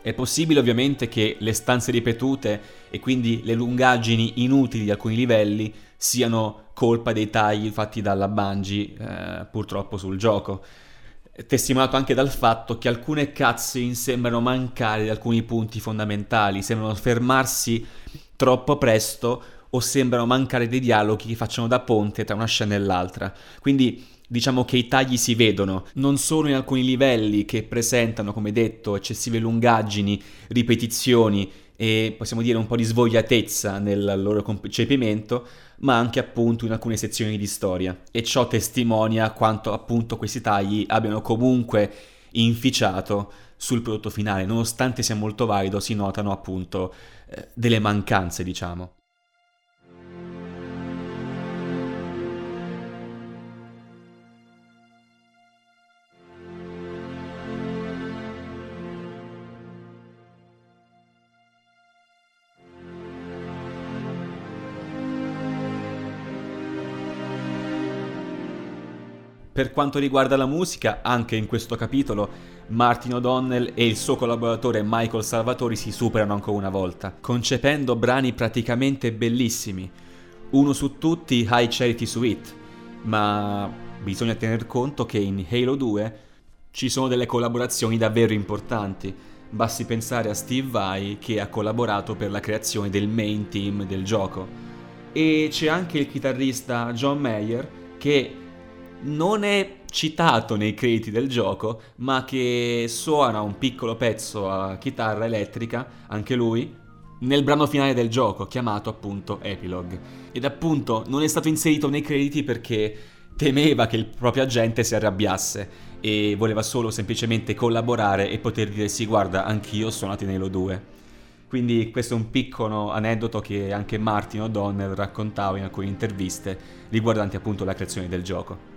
È possibile ovviamente che le stanze ripetute e quindi le lungaggini inutili di alcuni livelli siano colpa dei tagli fatti dalla Bungie eh, purtroppo sul gioco testimoniato anche dal fatto che alcune cutscene sembrano mancare di alcuni punti fondamentali, sembrano fermarsi troppo presto o sembrano mancare dei dialoghi che facciano da ponte tra una scena e l'altra. Quindi diciamo che i tagli si vedono, non solo in alcuni livelli che presentano, come detto, eccessive lungaggini, ripetizioni e possiamo dire un po' di svogliatezza nel loro concepimento, ma anche appunto in alcune sezioni di storia. E ciò testimonia quanto appunto questi tagli abbiano comunque inficiato sul prodotto finale, nonostante sia molto valido, si notano appunto eh, delle mancanze, diciamo. Per quanto riguarda la musica, anche in questo capitolo, Martin O'Donnell e il suo collaboratore Michael Salvatori si superano ancora una volta, concependo brani praticamente bellissimi. uno su tutti High Charity Suite, ma bisogna tener conto che in Halo 2 ci sono delle collaborazioni davvero importanti. Basti pensare a Steve Vai che ha collaborato per la creazione del main team del gioco. E c'è anche il chitarrista John Mayer che non è citato nei crediti del gioco, ma che suona un piccolo pezzo a chitarra elettrica, anche lui, nel brano finale del gioco, chiamato appunto Epilogue. Ed appunto non è stato inserito nei crediti perché temeva che il proprio agente si arrabbiasse e voleva solo semplicemente collaborare e poter dire sì guarda anch'io in Halo 2 quindi questo è un piccolo aneddoto che anche Martin O'Donnell raccontava in alcune interviste riguardanti appunto la creazione del gioco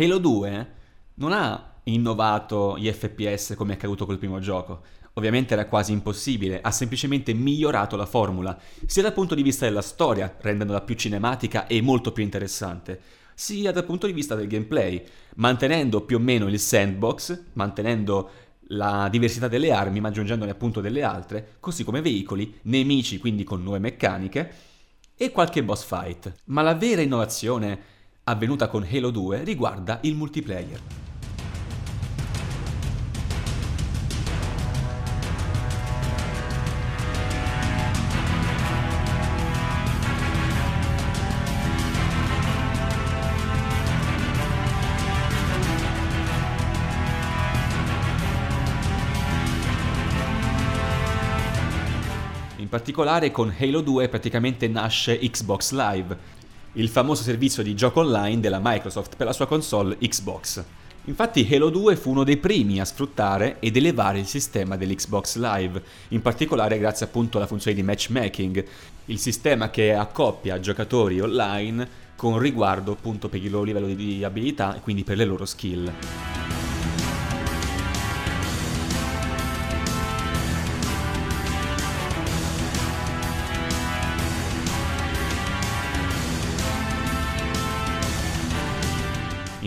Halo 2 non ha innovato gli FPS come è accaduto col primo gioco. Ovviamente era quasi impossibile, ha semplicemente migliorato la formula, sia dal punto di vista della storia, rendendola più cinematica e molto più interessante, sia dal punto di vista del gameplay, mantenendo più o meno il sandbox, mantenendo la diversità delle armi, ma aggiungendone appunto delle altre, così come veicoli, nemici quindi con nuove meccaniche e qualche boss fight. Ma la vera innovazione avvenuta con Halo 2 riguarda il multiplayer. In particolare con Halo 2 praticamente nasce Xbox Live, il famoso servizio di gioco online della Microsoft per la sua console Xbox. Infatti Halo 2 fu uno dei primi a sfruttare ed elevare il sistema dell'Xbox Live, in particolare grazie appunto alla funzione di matchmaking, il sistema che accoppia giocatori online con riguardo appunto per il loro livello di abilità e quindi per le loro skill.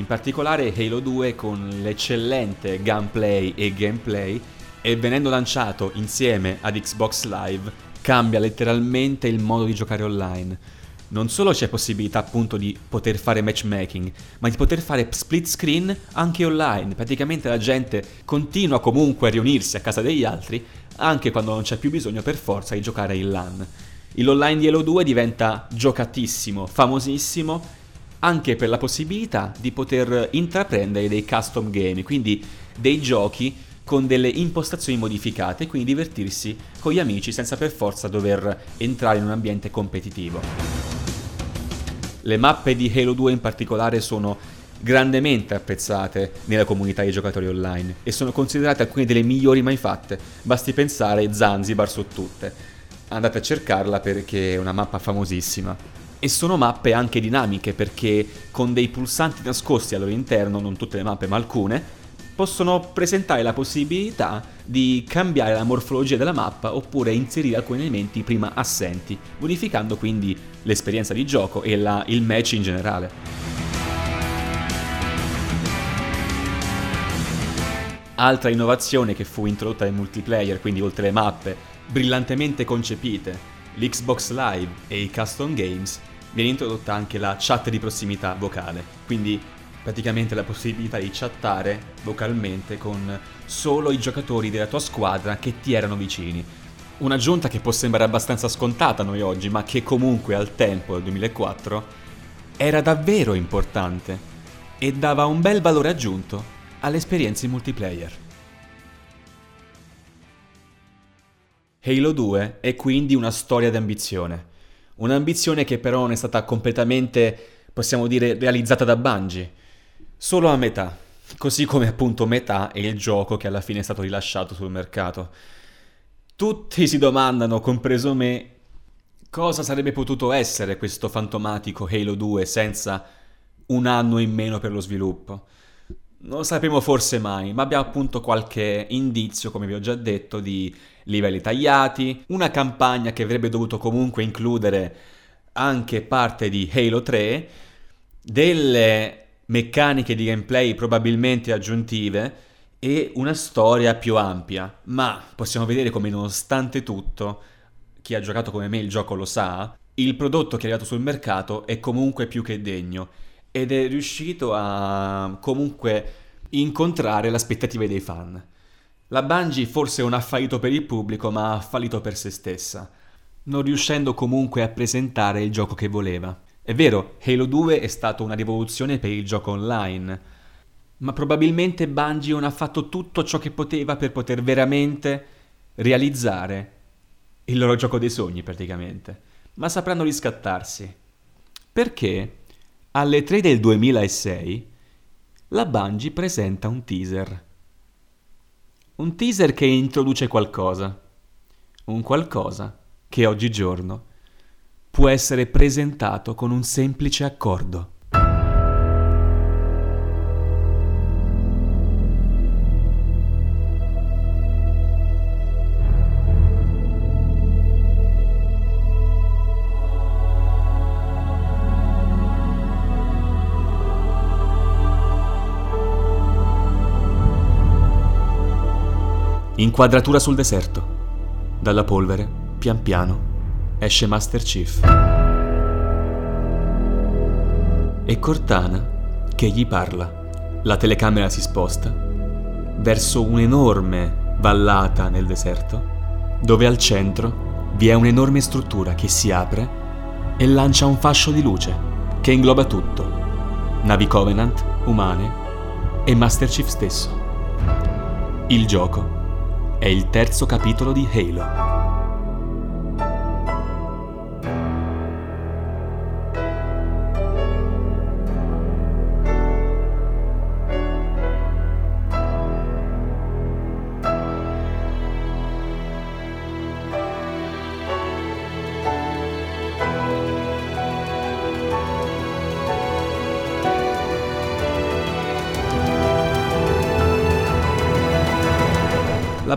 In particolare Halo 2 con l'eccellente gunplay e gameplay e venendo lanciato insieme ad Xbox Live cambia letteralmente il modo di giocare online. Non solo c'è possibilità appunto di poter fare matchmaking, ma di poter fare split screen anche online. Praticamente la gente continua comunque a riunirsi a casa degli altri, anche quando non c'è più bisogno per forza di giocare in LAN. L'online di Halo 2 diventa giocatissimo, famosissimo anche per la possibilità di poter intraprendere dei custom game, quindi dei giochi con delle impostazioni modificate, quindi divertirsi con gli amici senza per forza dover entrare in un ambiente competitivo. Le mappe di Halo 2 in particolare sono grandemente apprezzate nella comunità dei giocatori online e sono considerate alcune delle migliori mai fatte, basti pensare Zanzibar su tutte. Andate a cercarla perché è una mappa famosissima e sono mappe anche dinamiche perché con dei pulsanti nascosti al loro interno, non tutte le mappe ma alcune, possono presentare la possibilità di cambiare la morfologia della mappa oppure inserire alcuni elementi prima assenti, modificando quindi l'esperienza di gioco e la, il match in generale. Altra innovazione che fu introdotta nel multiplayer, quindi oltre le mappe, brillantemente concepite, l'Xbox Live e i custom games viene introdotta anche la chat di prossimità vocale, quindi praticamente la possibilità di chattare vocalmente con solo i giocatori della tua squadra che ti erano vicini. Un'aggiunta che può sembrare abbastanza scontata a noi oggi, ma che comunque al tempo, del 2004, era davvero importante e dava un bel valore aggiunto alle esperienze multiplayer. Halo 2 è quindi una storia d'ambizione Un'ambizione che però non è stata completamente, possiamo dire, realizzata da Bungie. Solo a metà. Così come appunto metà è il gioco che alla fine è stato rilasciato sul mercato. Tutti si domandano, compreso me, cosa sarebbe potuto essere questo fantomatico Halo 2 senza un anno in meno per lo sviluppo. Non lo sapremo forse mai, ma abbiamo appunto qualche indizio, come vi ho già detto, di livelli tagliati, una campagna che avrebbe dovuto comunque includere anche parte di Halo 3, delle meccaniche di gameplay probabilmente aggiuntive e una storia più ampia, ma possiamo vedere come nonostante tutto, chi ha giocato come me il gioco lo sa, il prodotto che è arrivato sul mercato è comunque più che degno ed è riuscito a comunque incontrare le aspettative dei fan. La Bungie forse non ha fallito per il pubblico, ma ha fallito per se stessa, non riuscendo comunque a presentare il gioco che voleva. È vero, Halo 2 è stata una rivoluzione per il gioco online, ma probabilmente Bungie non ha fatto tutto ciò che poteva per poter veramente realizzare il loro gioco dei sogni praticamente, ma sapranno riscattarsi. Perché alle 3 del 2006 la Bungie presenta un teaser un teaser che introduce qualcosa. Un qualcosa che oggigiorno può essere presentato con un semplice accordo. Inquadratura sul deserto. Dalla polvere, pian piano, esce Master Chief. E Cortana che gli parla. La telecamera si sposta verso un'enorme vallata nel deserto, dove al centro vi è un'enorme struttura che si apre e lancia un fascio di luce che ingloba tutto. Navi Covenant, umane e Master Chief stesso. Il gioco è il terzo capitolo di Halo.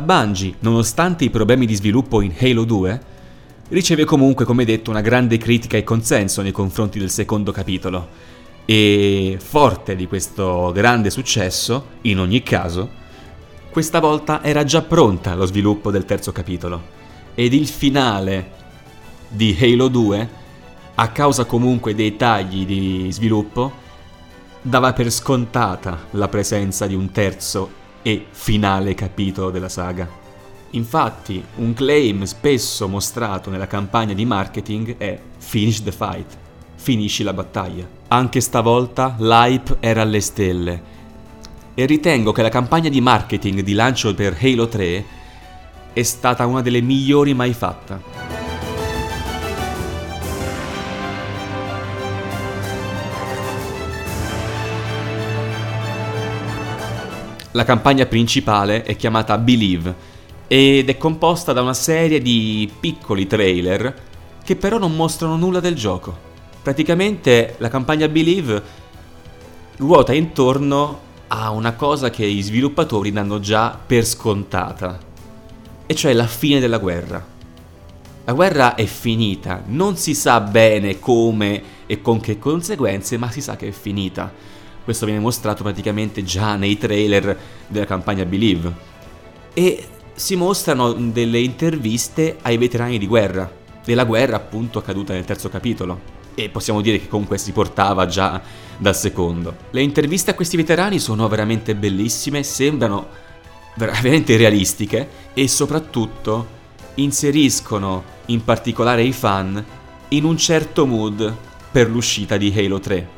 Bungie, nonostante i problemi di sviluppo in Halo 2, riceve comunque, come detto, una grande critica e consenso nei confronti del secondo capitolo. E forte di questo grande successo, in ogni caso, questa volta era già pronta lo sviluppo del terzo capitolo. Ed il finale di Halo 2, a causa comunque dei tagli di sviluppo, dava per scontata la presenza di un terzo e finale capitolo della saga. Infatti, un claim spesso mostrato nella campagna di marketing è Finish the fight, finisci la battaglia. Anche stavolta l'hype era alle stelle e ritengo che la campagna di marketing di lancio per Halo 3 è stata una delle migliori mai fatta. La campagna principale è chiamata Believe ed è composta da una serie di piccoli trailer che però non mostrano nulla del gioco. Praticamente la campagna Believe ruota intorno a una cosa che i sviluppatori danno già per scontata, e cioè la fine della guerra. La guerra è finita, non si sa bene come e con che conseguenze, ma si sa che è finita. Questo viene mostrato praticamente già nei trailer della campagna Believe. E si mostrano delle interviste ai veterani di guerra, della guerra appunto accaduta nel terzo capitolo. E possiamo dire che comunque si portava già dal secondo. Le interviste a questi veterani sono veramente bellissime, sembrano veramente realistiche e soprattutto inseriscono in particolare i fan in un certo mood per l'uscita di Halo 3.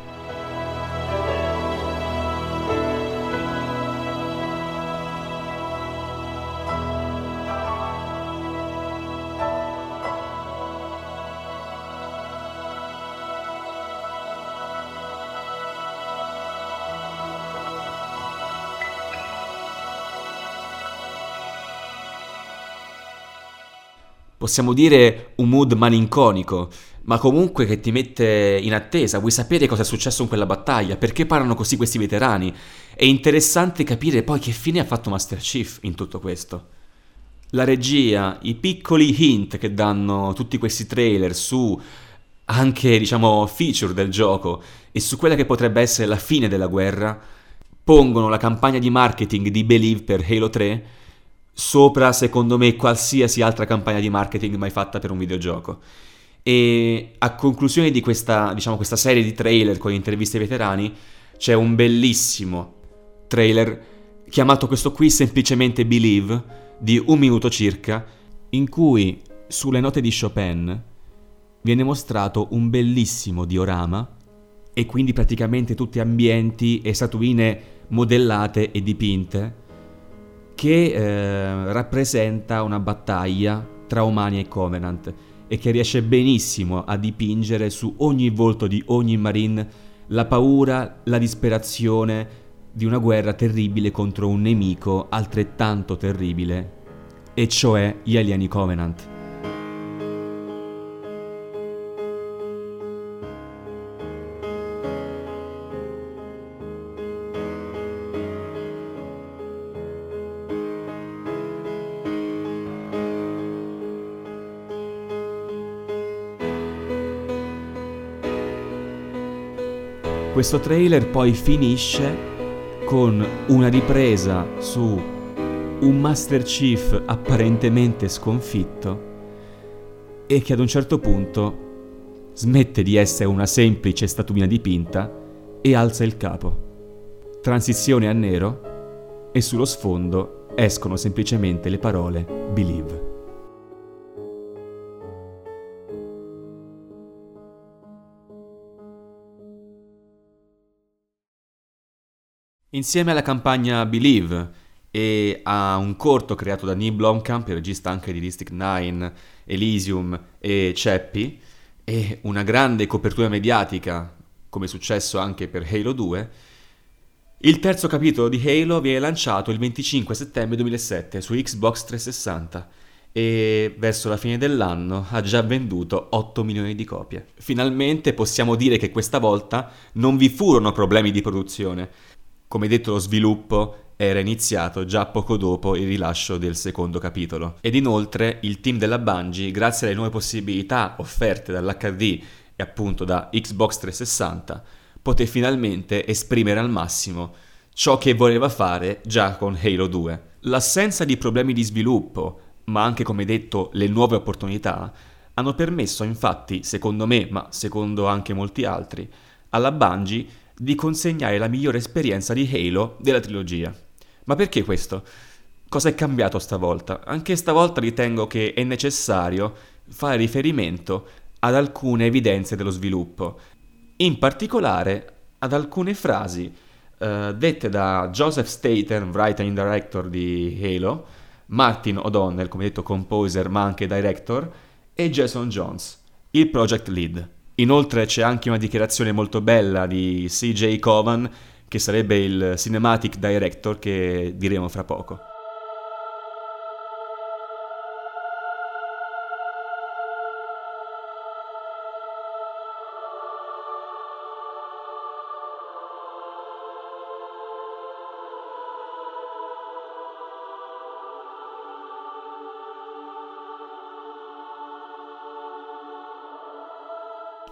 Possiamo dire un mood malinconico, ma comunque che ti mette in attesa, vuoi sapere cosa è successo in quella battaglia, perché parlano così questi veterani. È interessante capire poi che fine ha fatto Master Chief in tutto questo. La regia, i piccoli hint che danno tutti questi trailer su anche, diciamo, feature del gioco e su quella che potrebbe essere la fine della guerra, pongono la campagna di marketing di Believe per Halo 3 sopra, secondo me, qualsiasi altra campagna di marketing mai fatta per un videogioco. E a conclusione di questa, diciamo, questa serie di trailer con interviste ai veterani, c'è un bellissimo trailer chiamato questo qui semplicemente Believe, di un minuto circa, in cui sulle note di Chopin viene mostrato un bellissimo diorama e quindi praticamente tutti ambienti e statuine modellate e dipinte che eh, rappresenta una battaglia tra umani e Covenant e che riesce benissimo a dipingere su ogni volto di ogni marine la paura, la disperazione di una guerra terribile contro un nemico altrettanto terribile, e cioè gli alieni Covenant. Questo trailer poi finisce con una ripresa su un Master Chief apparentemente sconfitto e che ad un certo punto smette di essere una semplice statuina dipinta e alza il capo. Transizione a nero e sullo sfondo escono semplicemente le parole Believe. Insieme alla campagna Believe e a un corto creato da Neil Blomkamp, regista anche di District 9, Elysium e Ceppi, e una grande copertura mediatica, come è successo anche per Halo 2, il terzo capitolo di Halo viene lanciato il 25 settembre 2007 su Xbox 360 e verso la fine dell'anno ha già venduto 8 milioni di copie. Finalmente possiamo dire che questa volta non vi furono problemi di produzione, come detto lo sviluppo era iniziato già poco dopo il rilascio del secondo capitolo ed inoltre il team della Bungie, grazie alle nuove possibilità offerte dall'HD e appunto da Xbox 360, poté finalmente esprimere al massimo ciò che voleva fare già con Halo 2. L'assenza di problemi di sviluppo, ma anche come detto le nuove opportunità, hanno permesso infatti, secondo me, ma secondo anche molti altri, alla Bungie di consegnare la migliore esperienza di Halo della trilogia. Ma perché questo? Cosa è cambiato stavolta? Anche stavolta ritengo che è necessario fare riferimento ad alcune evidenze dello sviluppo, in particolare ad alcune frasi uh, dette da Joseph Staten, writer and director di Halo, Martin O'Donnell, come detto composer ma anche director, e Jason Jones, il project lead. Inoltre c'è anche una dichiarazione molto bella di CJ Covan, che sarebbe il cinematic director che diremo fra poco.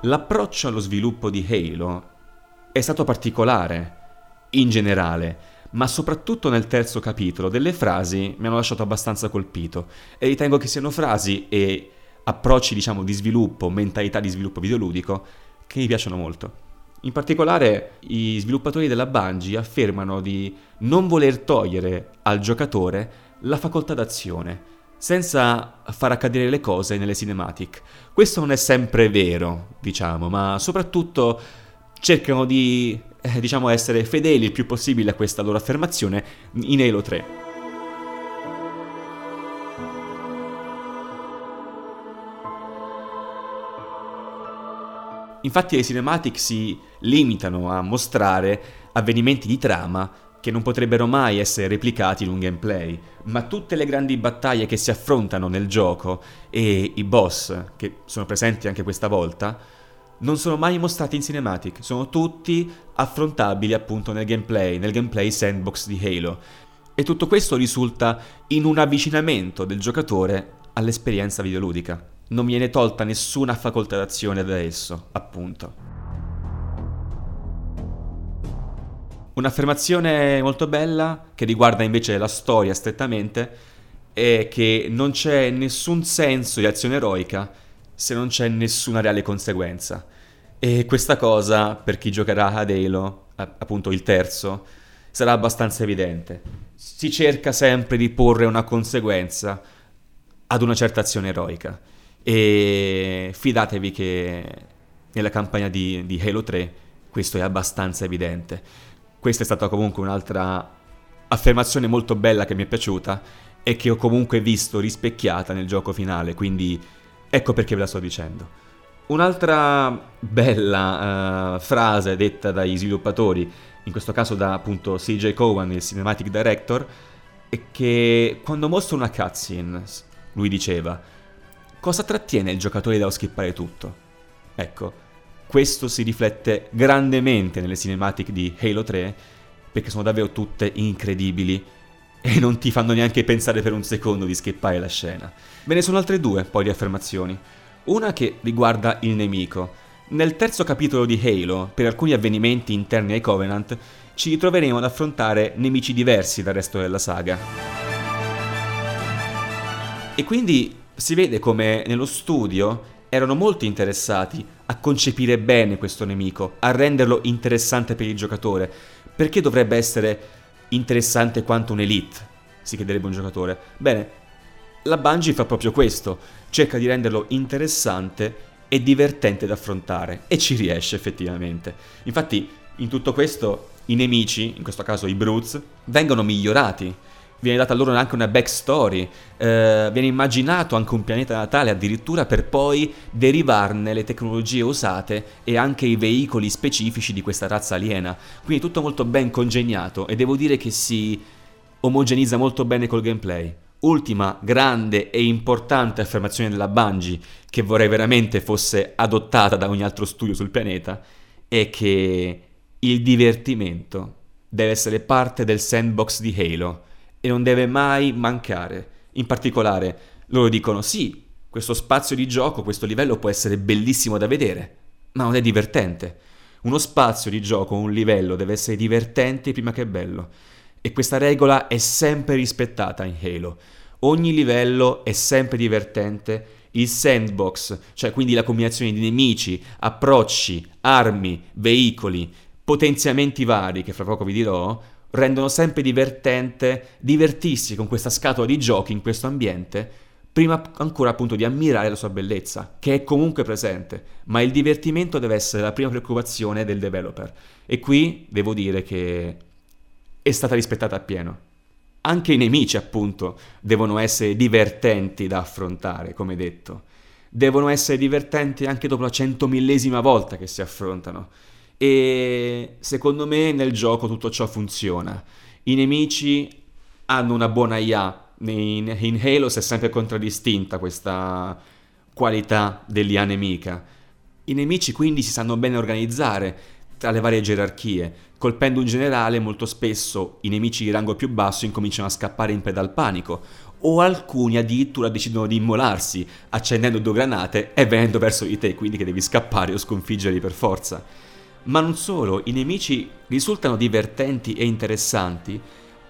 L'approccio allo sviluppo di Halo è stato particolare, in generale, ma soprattutto nel terzo capitolo delle frasi mi hanno lasciato abbastanza colpito e ritengo che siano frasi e approcci, diciamo, di sviluppo, mentalità di sviluppo videoludico che mi piacciono molto. In particolare i sviluppatori della Bungie affermano di non voler togliere al giocatore la facoltà d'azione, senza far accadere le cose nelle cinematic. Questo non è sempre vero, diciamo, ma soprattutto cercano di, eh, diciamo, essere fedeli il più possibile a questa loro affermazione in Halo 3. Infatti le cinematic si limitano a mostrare avvenimenti di trama che non potrebbero mai essere replicati in un gameplay, ma tutte le grandi battaglie che si affrontano nel gioco e i boss che sono presenti anche questa volta non sono mai mostrati in cinematic, sono tutti affrontabili appunto nel gameplay, nel gameplay sandbox di Halo. E tutto questo risulta in un avvicinamento del giocatore all'esperienza videoludica. Non viene tolta nessuna facoltà d'azione da esso, appunto. Un'affermazione molto bella che riguarda invece la storia strettamente è che non c'è nessun senso di azione eroica se non c'è nessuna reale conseguenza. E questa cosa, per chi giocherà ad Halo, appunto il terzo, sarà abbastanza evidente. Si cerca sempre di porre una conseguenza ad una certa azione eroica. E fidatevi che nella campagna di, di Halo 3 questo è abbastanza evidente. Questa è stata comunque un'altra affermazione molto bella che mi è piaciuta e che ho comunque visto rispecchiata nel gioco finale, quindi ecco perché ve la sto dicendo. Un'altra bella uh, frase detta dagli sviluppatori, in questo caso da appunto CJ Cowan, il Cinematic Director, è che quando mostra una cutscene, lui diceva, cosa trattiene il giocatore da skippare tutto? Ecco, questo si riflette grandemente nelle cinematic di Halo 3 perché sono davvero tutte incredibili e non ti fanno neanche pensare per un secondo di skippare la scena. Ve ne sono altre due poi di affermazioni. Una che riguarda il nemico. Nel terzo capitolo di Halo, per alcuni avvenimenti interni ai Covenant, ci ritroveremo ad affrontare nemici diversi dal resto della saga. E quindi si vede come nello studio erano molto interessati a concepire bene questo nemico, a renderlo interessante per il giocatore. Perché dovrebbe essere interessante quanto un elite? Si chiederebbe un giocatore. Bene, la Bungie fa proprio questo, cerca di renderlo interessante e divertente da affrontare e ci riesce effettivamente. Infatti, in tutto questo i nemici, in questo caso i Brutes, vengono migliorati viene data loro anche una backstory, eh, viene immaginato anche un pianeta natale addirittura per poi derivarne le tecnologie usate e anche i veicoli specifici di questa razza aliena. Quindi tutto molto ben congegnato e devo dire che si omogenizza molto bene col gameplay. Ultima grande e importante affermazione della Bungie, che vorrei veramente fosse adottata da ogni altro studio sul pianeta, è che il divertimento deve essere parte del sandbox di Halo e non deve mai mancare. In particolare, loro dicono sì, questo spazio di gioco, questo livello può essere bellissimo da vedere, ma non è divertente. Uno spazio di gioco, un livello deve essere divertente prima che bello. E questa regola è sempre rispettata in Halo. Ogni livello è sempre divertente. Il sandbox, cioè quindi la combinazione di nemici, approcci, armi, veicoli, potenziamenti vari, che fra poco vi dirò, rendono sempre divertente divertirsi con questa scatola di giochi in questo ambiente, prima ancora appunto di ammirare la sua bellezza, che è comunque presente, ma il divertimento deve essere la prima preoccupazione del developer. E qui devo dire che è stata rispettata appieno. Anche i nemici, appunto, devono essere divertenti da affrontare, come detto. Devono essere divertenti anche dopo la centomillesima volta che si affrontano e secondo me nel gioco tutto ciò funziona. I nemici hanno una buona IA. In, in Halo si è sempre contraddistinta questa qualità dell'IA nemica. I nemici quindi si sanno bene organizzare tra le varie gerarchie. Colpendo un generale, molto spesso i nemici di rango più basso incominciano a scappare in preda al panico, o alcuni addirittura decidono di immolarsi, accendendo due granate e venendo verso di te, quindi che devi scappare o sconfiggerli per forza. Ma non solo, i nemici risultano divertenti e interessanti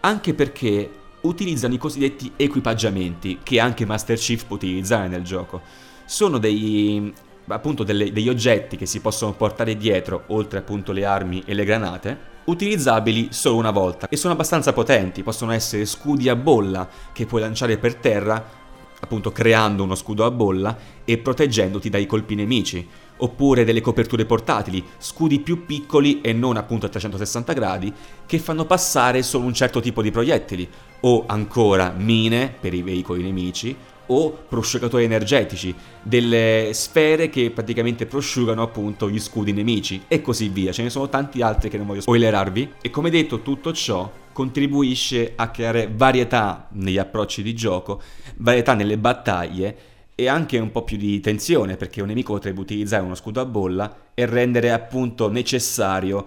anche perché utilizzano i cosiddetti equipaggiamenti che anche Master Chief può utilizzare nel gioco. Sono dei, appunto delle, degli oggetti che si possono portare dietro, oltre appunto le armi e le granate, utilizzabili solo una volta e sono abbastanza potenti, possono essere scudi a bolla che puoi lanciare per terra, appunto creando uno scudo a bolla e proteggendoti dai colpi nemici oppure delle coperture portatili, scudi più piccoli e non appunto a 360 gradi, che fanno passare solo un certo tipo di proiettili, o ancora mine per i veicoli nemici, o prosciugatori energetici, delle sfere che praticamente prosciugano appunto gli scudi nemici e così via. Ce ne sono tanti altri che non voglio spoilerarvi e come detto tutto ciò contribuisce a creare varietà negli approcci di gioco, varietà nelle battaglie e anche un po' più di tensione perché un nemico potrebbe utilizzare uno scudo a bolla e rendere appunto necessario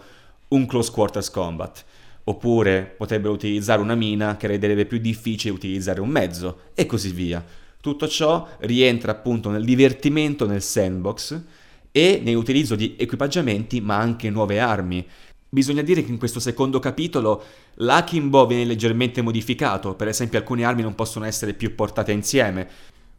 un close quarters combat oppure potrebbero utilizzare una mina che renderebbe più difficile utilizzare un mezzo e così via. Tutto ciò rientra appunto nel divertimento nel sandbox e nell'utilizzo di equipaggiamenti ma anche nuove armi. Bisogna dire che in questo secondo capitolo l'Akimbo viene leggermente modificato, per esempio alcune armi non possono essere più portate insieme.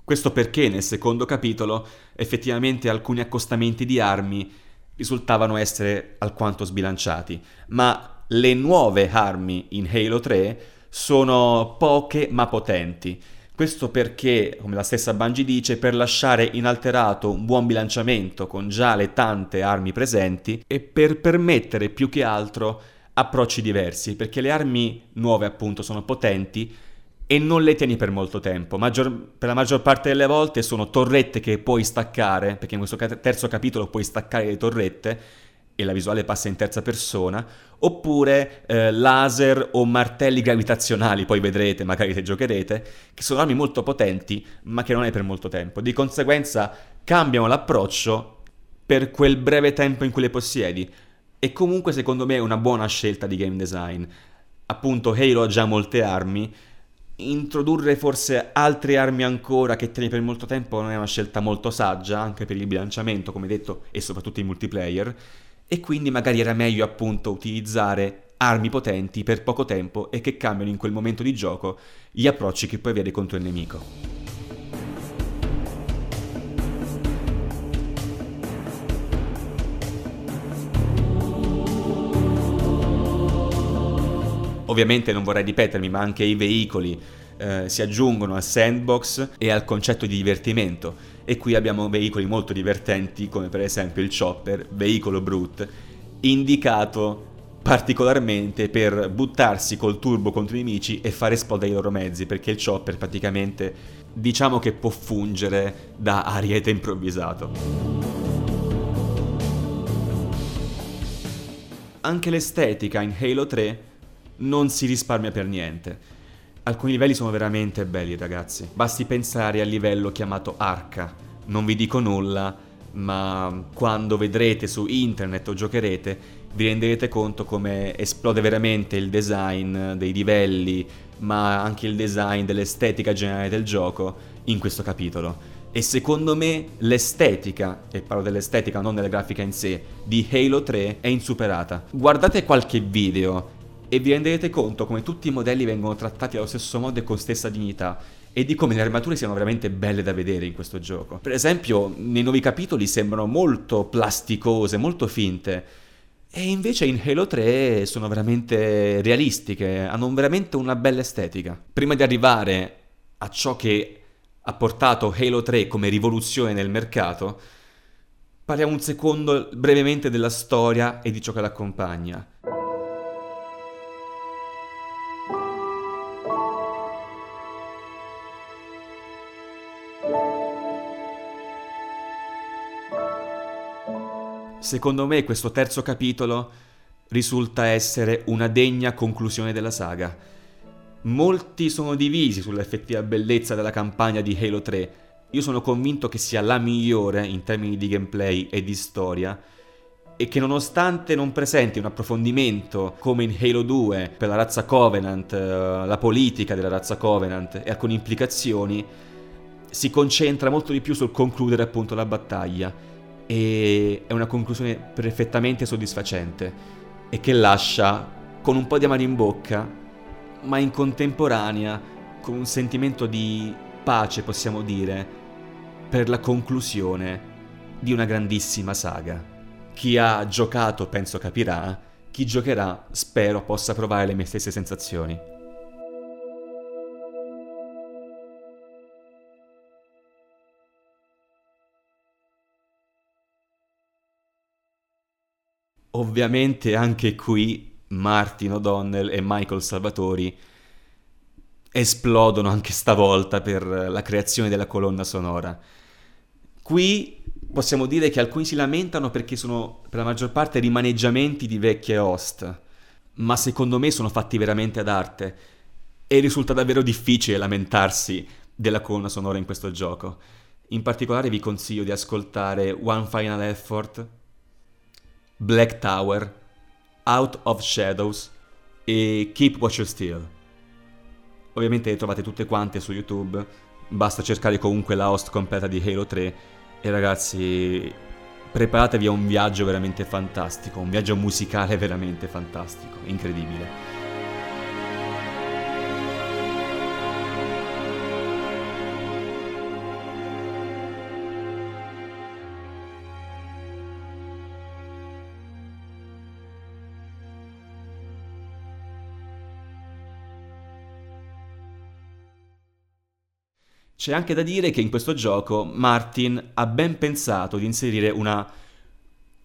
Questo perché nel secondo capitolo effettivamente alcuni accostamenti di armi risultavano essere alquanto sbilanciati, ma le nuove armi in Halo 3 sono poche ma potenti. Questo perché, come la stessa Bungie dice, per lasciare inalterato un buon bilanciamento con già le tante armi presenti e per permettere più che altro approcci diversi, perché le armi nuove appunto sono potenti e non le tieni per molto tempo. Maggior, per la maggior parte delle volte sono torrette che puoi staccare, perché in questo terzo capitolo puoi staccare le torrette e la visuale passa in terza persona, oppure eh, laser o martelli gravitazionali, poi vedrete, magari se giocherete, che sono armi molto potenti, ma che non hai per molto tempo. Di conseguenza cambiano l'approccio per quel breve tempo in cui le possiedi. E comunque secondo me è una buona scelta di game design. Appunto Halo ha già molte armi, introdurre forse altre armi ancora che tieni per molto tempo non è una scelta molto saggia, anche per il bilanciamento, come detto, e soprattutto in multiplayer e quindi magari era meglio appunto utilizzare armi potenti per poco tempo e che cambiano in quel momento di gioco gli approcci che puoi avere contro il nemico. Ovviamente non vorrei ripetermi, ma anche i veicoli eh, si aggiungono al sandbox e al concetto di divertimento e qui abbiamo veicoli molto divertenti come per esempio il chopper, veicolo brute, indicato particolarmente per buttarsi col turbo contro i nemici e far esplodere i loro mezzi, perché il chopper praticamente diciamo che può fungere da ariete improvvisato. Anche l'estetica in Halo 3 non si risparmia per niente. Alcuni livelli sono veramente belli, ragazzi. Basti pensare al livello chiamato Arca. Non vi dico nulla, ma quando vedrete su internet o giocherete vi renderete conto come esplode veramente il design dei livelli, ma anche il design dell'estetica generale del gioco in questo capitolo. E secondo me l'estetica, e parlo dell'estetica non della grafica in sé, di Halo 3 è insuperata. Guardate qualche video e vi renderete conto come tutti i modelli vengono trattati allo stesso modo e con stessa dignità e di come le armature siano veramente belle da vedere in questo gioco. Per esempio, nei nuovi capitoli sembrano molto plasticose, molto finte. E invece in Halo 3 sono veramente realistiche, hanno veramente una bella estetica. Prima di arrivare a ciò che ha portato Halo 3 come rivoluzione nel mercato, parliamo un secondo brevemente della storia e di ciò che l'accompagna. Secondo me questo terzo capitolo risulta essere una degna conclusione della saga. Molti sono divisi sull'effettiva bellezza della campagna di Halo 3. Io sono convinto che sia la migliore in termini di gameplay e di storia e che nonostante non presenti un approfondimento come in Halo 2 per la razza Covenant, eh, la politica della razza Covenant e alcune implicazioni, si concentra molto di più sul concludere appunto la battaglia e è una conclusione perfettamente soddisfacente e che lascia con un po' di amaro in bocca, ma in contemporanea con un sentimento di pace, possiamo dire, per la conclusione di una grandissima saga. Chi ha giocato penso capirà, chi giocherà spero possa provare le mie stesse sensazioni. Ovviamente anche qui Martin O'Donnell e Michael Salvatori esplodono anche stavolta per la creazione della colonna sonora. Qui possiamo dire che alcuni si lamentano perché sono per la maggior parte rimaneggiamenti di vecchie host, ma secondo me sono fatti veramente ad arte e risulta davvero difficile lamentarsi della colonna sonora in questo gioco. In particolare vi consiglio di ascoltare One Final Effort, Black Tower, Out of Shadows e Keep What Still. Ovviamente le trovate tutte quante su YouTube, basta cercare comunque la host completa di Halo 3 e ragazzi preparatevi a un viaggio veramente fantastico, un viaggio musicale veramente fantastico, incredibile. C'è anche da dire che in questo gioco Martin ha ben pensato di inserire una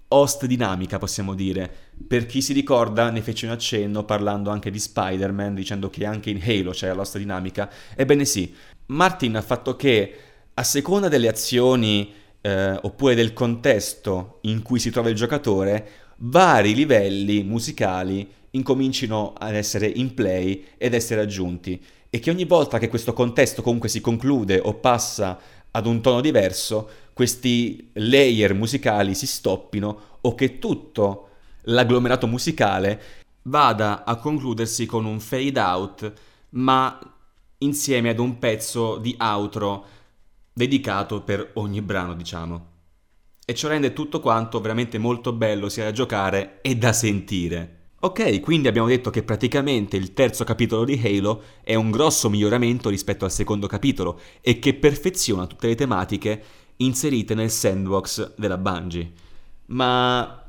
host dinamica, possiamo dire. Per chi si ricorda, ne fece un accenno parlando anche di Spider-Man, dicendo che anche in Halo c'è l'host dinamica. Ebbene sì, Martin ha fatto che a seconda delle azioni eh, oppure del contesto in cui si trova il giocatore, vari livelli musicali incomincino ad essere in play ed essere aggiunti e che ogni volta che questo contesto comunque si conclude o passa ad un tono diverso, questi layer musicali si stoppino o che tutto l'agglomerato musicale vada a concludersi con un fade out, ma insieme ad un pezzo di outro dedicato per ogni brano, diciamo. E ciò rende tutto quanto veramente molto bello sia da giocare e da sentire. Ok, quindi abbiamo detto che praticamente il terzo capitolo di Halo è un grosso miglioramento rispetto al secondo capitolo e che perfeziona tutte le tematiche inserite nel sandbox della Bungie. Ma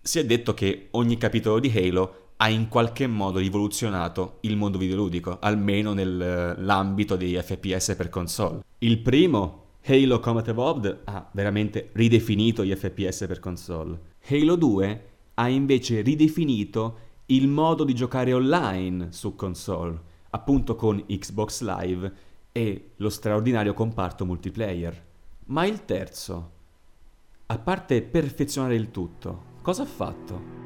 si è detto che ogni capitolo di Halo ha in qualche modo rivoluzionato il mondo videoludico, almeno nell'ambito dei FPS per console. Il primo, Halo Combat Evolved, ha veramente ridefinito gli FPS per console. Halo 2 ha invece ridefinito il modo di giocare online su console, appunto con Xbox Live e lo straordinario comparto multiplayer. Ma il terzo, a parte perfezionare il tutto, cosa ha fatto?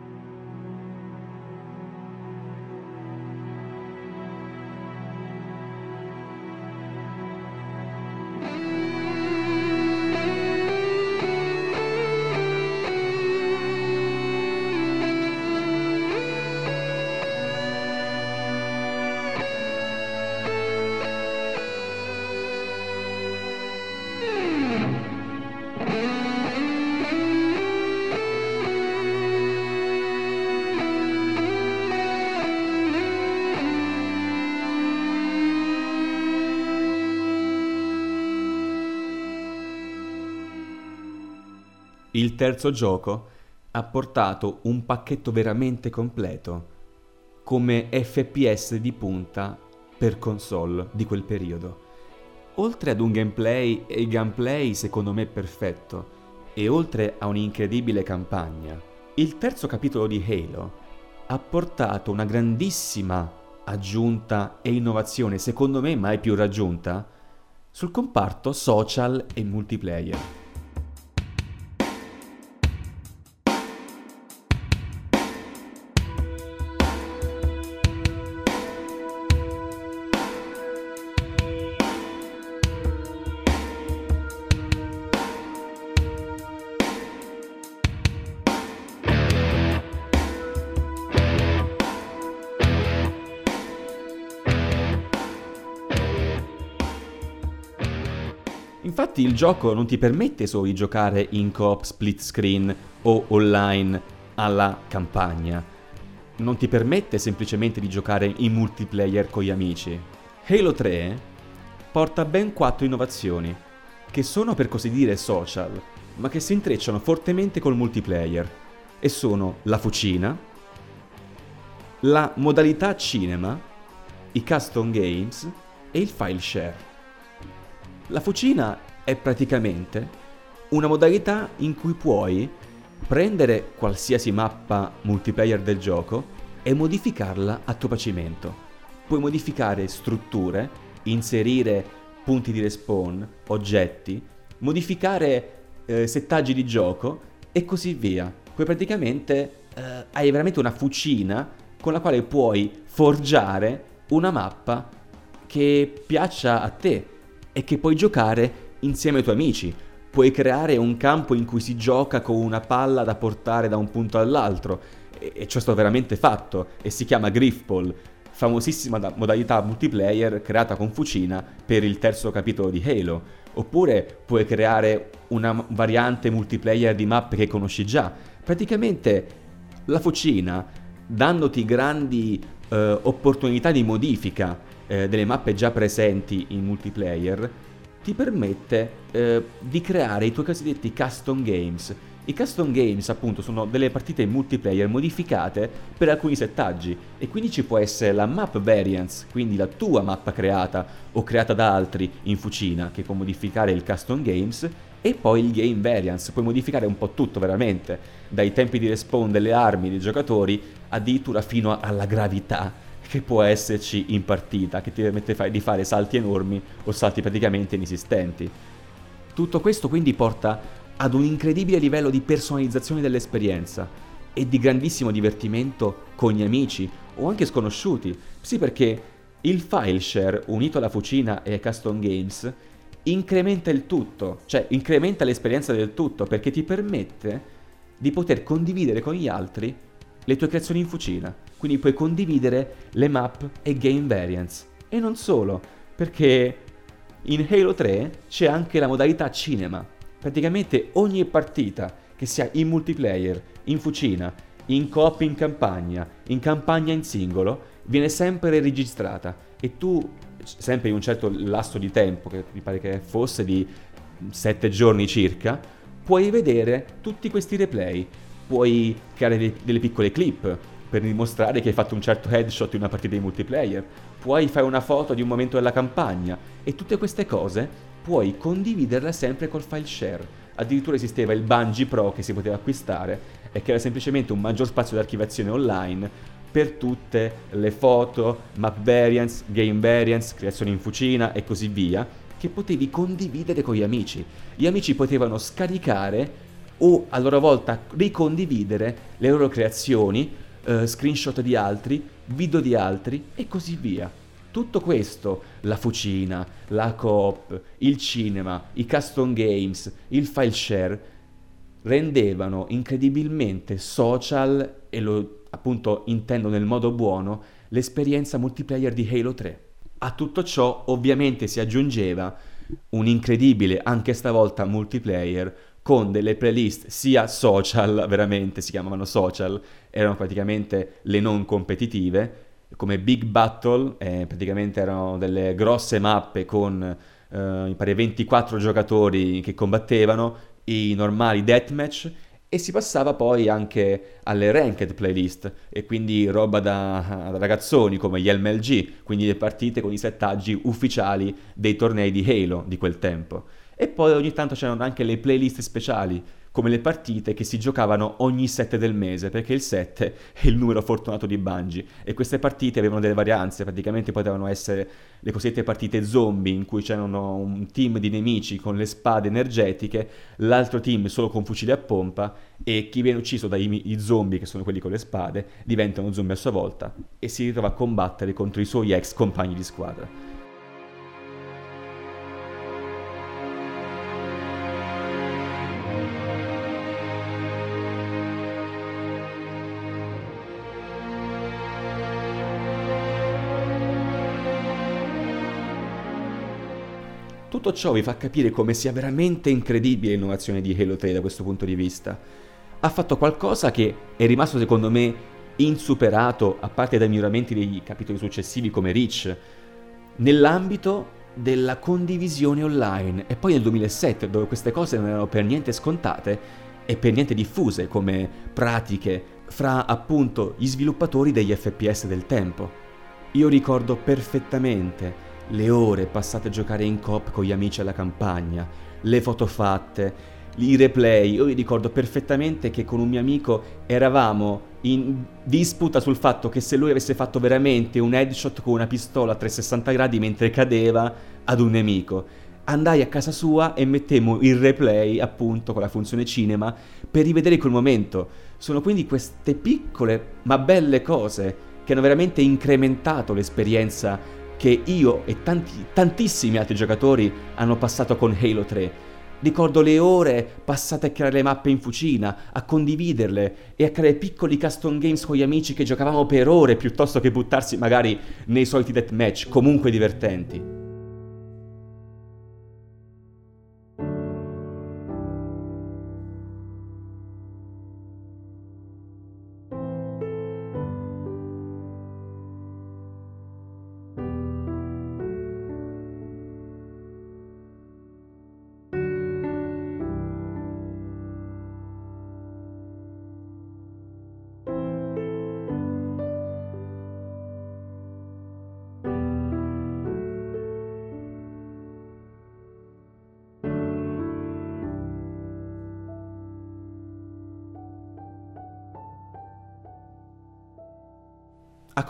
Terzo gioco ha portato un pacchetto veramente completo, come FPS di punta per console di quel periodo. Oltre ad un gameplay e gameplay secondo me perfetto, e oltre a un'incredibile campagna, il terzo capitolo di Halo ha portato una grandissima aggiunta e innovazione, secondo me mai più raggiunta, sul comparto social e multiplayer. Il gioco non ti permette solo di giocare in coop split screen o online alla campagna. Non ti permette semplicemente di giocare in multiplayer con gli amici. Halo 3 porta ben quattro innovazioni, che sono per così dire social, ma che si intrecciano fortemente col multiplayer. E sono la fucina, la modalità cinema, i custom games e il file share. La fucina è praticamente una modalità in cui puoi prendere qualsiasi mappa multiplayer del gioco e modificarla a tuo piacimento. puoi modificare strutture, inserire punti di respawn, oggetti, modificare eh, settaggi di gioco e così via. Poi praticamente eh, hai veramente una fucina con la quale puoi forgiare una mappa che piaccia a te e che puoi giocare insieme ai tuoi amici. Puoi creare un campo in cui si gioca con una palla da portare da un punto all'altro. E, e ciò è stato veramente fatto e si chiama Griffball, famosissima modalità multiplayer creata con Fucina per il terzo capitolo di Halo. Oppure puoi creare una variante multiplayer di mappe che conosci già. Praticamente la Fucina, dandoti grandi eh, opportunità di modifica eh, delle mappe già presenti in multiplayer, ti permette eh, di creare i tuoi cosiddetti custom games. I custom games appunto sono delle partite multiplayer modificate per alcuni settaggi. E quindi ci può essere la map variance, quindi la tua mappa creata o creata da altri in fucina che può modificare il custom games e poi il game variance, puoi modificare un po' tutto veramente, dai tempi di respawn delle armi dei giocatori addirittura fino alla gravità che può esserci in partita, che ti permette di fare salti enormi o salti praticamente inesistenti. Tutto questo quindi porta ad un incredibile livello di personalizzazione dell'esperienza e di grandissimo divertimento con gli amici o anche sconosciuti. Sì, perché il file share unito alla fucina e ai custom games incrementa il tutto, cioè incrementa l'esperienza del tutto perché ti permette di poter condividere con gli altri le tue creazioni in fucina. Quindi puoi condividere le map e game variants. E non solo, perché in Halo 3 c'è anche la modalità cinema. Praticamente ogni partita, che sia in multiplayer, in fucina, in coop in campagna, in campagna in singolo, viene sempre registrata e tu, sempre in un certo lasso di tempo, che mi pare che fosse di 7 giorni circa, puoi vedere tutti questi replay puoi creare dei, delle piccole clip per dimostrare che hai fatto un certo headshot in una partita di multiplayer, puoi fare una foto di un momento della campagna e tutte queste cose puoi condividerle sempre col file share. Addirittura esisteva il Bungie Pro che si poteva acquistare e che era semplicemente un maggior spazio di archiviazione online per tutte le foto, map variants, game variants, creazioni in fucina e così via, che potevi condividere con gli amici. Gli amici potevano scaricare o a loro volta ricondividere le loro creazioni, eh, screenshot di altri, video di altri e così via. Tutto questo, la fucina, la coop, il cinema, i custom games, il file share, rendevano incredibilmente social, e lo appunto intendo nel modo buono, l'esperienza multiplayer di Halo 3. A tutto ciò ovviamente si aggiungeva un incredibile, anche stavolta multiplayer, con delle playlist sia social, veramente si chiamavano social, erano praticamente le non competitive, come Big Battle, eh, praticamente erano delle grosse mappe con eh, pare 24 giocatori che combattevano, i normali deathmatch e si passava poi anche alle ranked playlist e quindi roba da, da, ragazzoni come gli LMLG, quindi le partite con i settaggi ufficiali dei tornei di Halo di quel tempo. E poi ogni tanto c'erano anche le playlist speciali, come le partite che si giocavano ogni 7 del mese, perché il 7 è il numero fortunato di Bungie. E queste partite avevano delle varianze, praticamente potevano essere le cosiddette partite zombie, in cui c'erano un team di nemici con le spade energetiche, l'altro team solo con fucili a pompa, e chi viene ucciso dai zombie, che sono quelli con le spade, diventano zombie a sua volta, e si ritrova a combattere contro i suoi ex compagni di squadra. Tutto ciò vi fa capire come sia veramente incredibile l'innovazione di Halo 3 da questo punto di vista. Ha fatto qualcosa che è rimasto secondo me insuperato, a parte dai miglioramenti dei capitoli successivi come Reach, nell'ambito della condivisione online. E poi nel 2007, dove queste cose non erano per niente scontate e per niente diffuse come pratiche fra appunto gli sviluppatori degli FPS del tempo. Io ricordo perfettamente le ore passate a giocare in coop con gli amici alla campagna, le foto fatte, i replay. Io vi ricordo perfettamente che con un mio amico eravamo in disputa sul fatto che se lui avesse fatto veramente un headshot con una pistola a 360 gradi mentre cadeva ad un nemico. Andai a casa sua e mettemmo il replay, appunto, con la funzione cinema, per rivedere quel momento. Sono quindi queste piccole ma belle cose che hanno veramente incrementato l'esperienza che io e tanti, tantissimi altri giocatori hanno passato con Halo 3 Ricordo le ore passate a creare le mappe in fucina, a condividerle e a creare piccoli custom games con gli amici che giocavamo per ore piuttosto che buttarsi magari nei soliti deathmatch, comunque divertenti.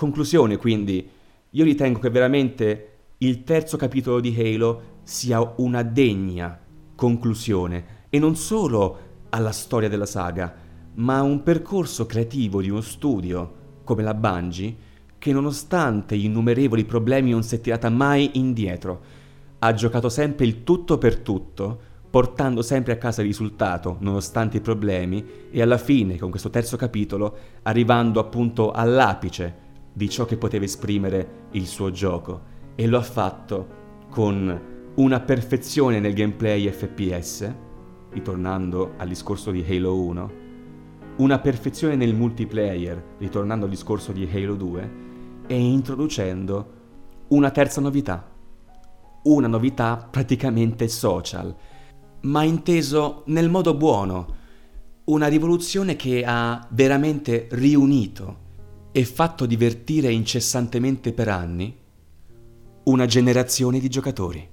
Conclusione, quindi, io ritengo che veramente il terzo capitolo di Halo sia una degna conclusione e non solo alla storia della saga, ma un percorso creativo di uno studio come la Bungie che nonostante gli innumerevoli problemi non si è tirata mai indietro. Ha giocato sempre il tutto per tutto, portando sempre a casa il risultato nonostante i problemi e alla fine, con questo terzo capitolo, arrivando appunto all'apice di ciò che poteva esprimere il suo gioco e lo ha fatto con una perfezione nel gameplay FPS, ritornando al discorso di Halo 1, una perfezione nel multiplayer, ritornando al discorso di Halo 2, e introducendo una terza novità, una novità praticamente social, ma inteso nel modo buono, una rivoluzione che ha veramente riunito e fatto divertire incessantemente per anni una generazione di giocatori.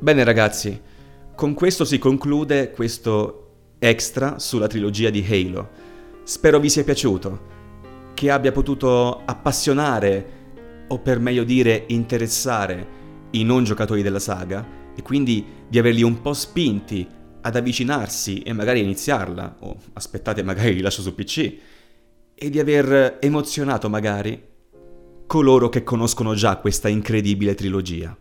Bene ragazzi, con questo si conclude questo extra sulla trilogia di Halo. Spero vi sia piaciuto, che abbia potuto appassionare o per meglio dire interessare i non giocatori della saga e quindi di averli un po' spinti ad avvicinarsi e magari iniziarla, o aspettate magari li lascio su PC, e di aver emozionato magari coloro che conoscono già questa incredibile trilogia.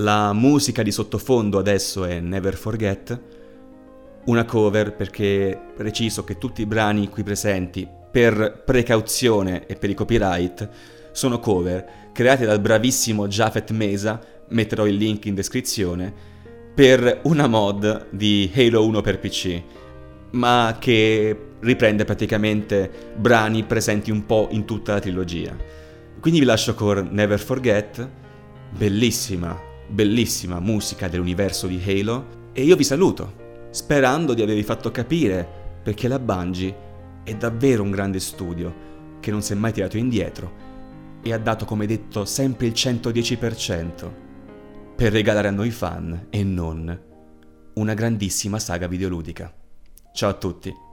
La musica di sottofondo adesso è Never Forget, una cover perché preciso che tutti i brani qui presenti, per precauzione e per i copyright, sono cover create dal bravissimo Jafet Mesa, metterò il link in descrizione, per una mod di Halo 1 per PC, ma che riprende praticamente brani presenti un po' in tutta la trilogia. Quindi vi lascio con Never Forget, bellissima, bellissima musica dell'universo di Halo e io vi saluto, sperando di avervi fatto capire perché la Bungie è davvero un grande studio che non si è mai tirato indietro e ha dato come detto sempre il 110% per regalare a noi fan e non una grandissima saga videoludica. Ciao a tutti!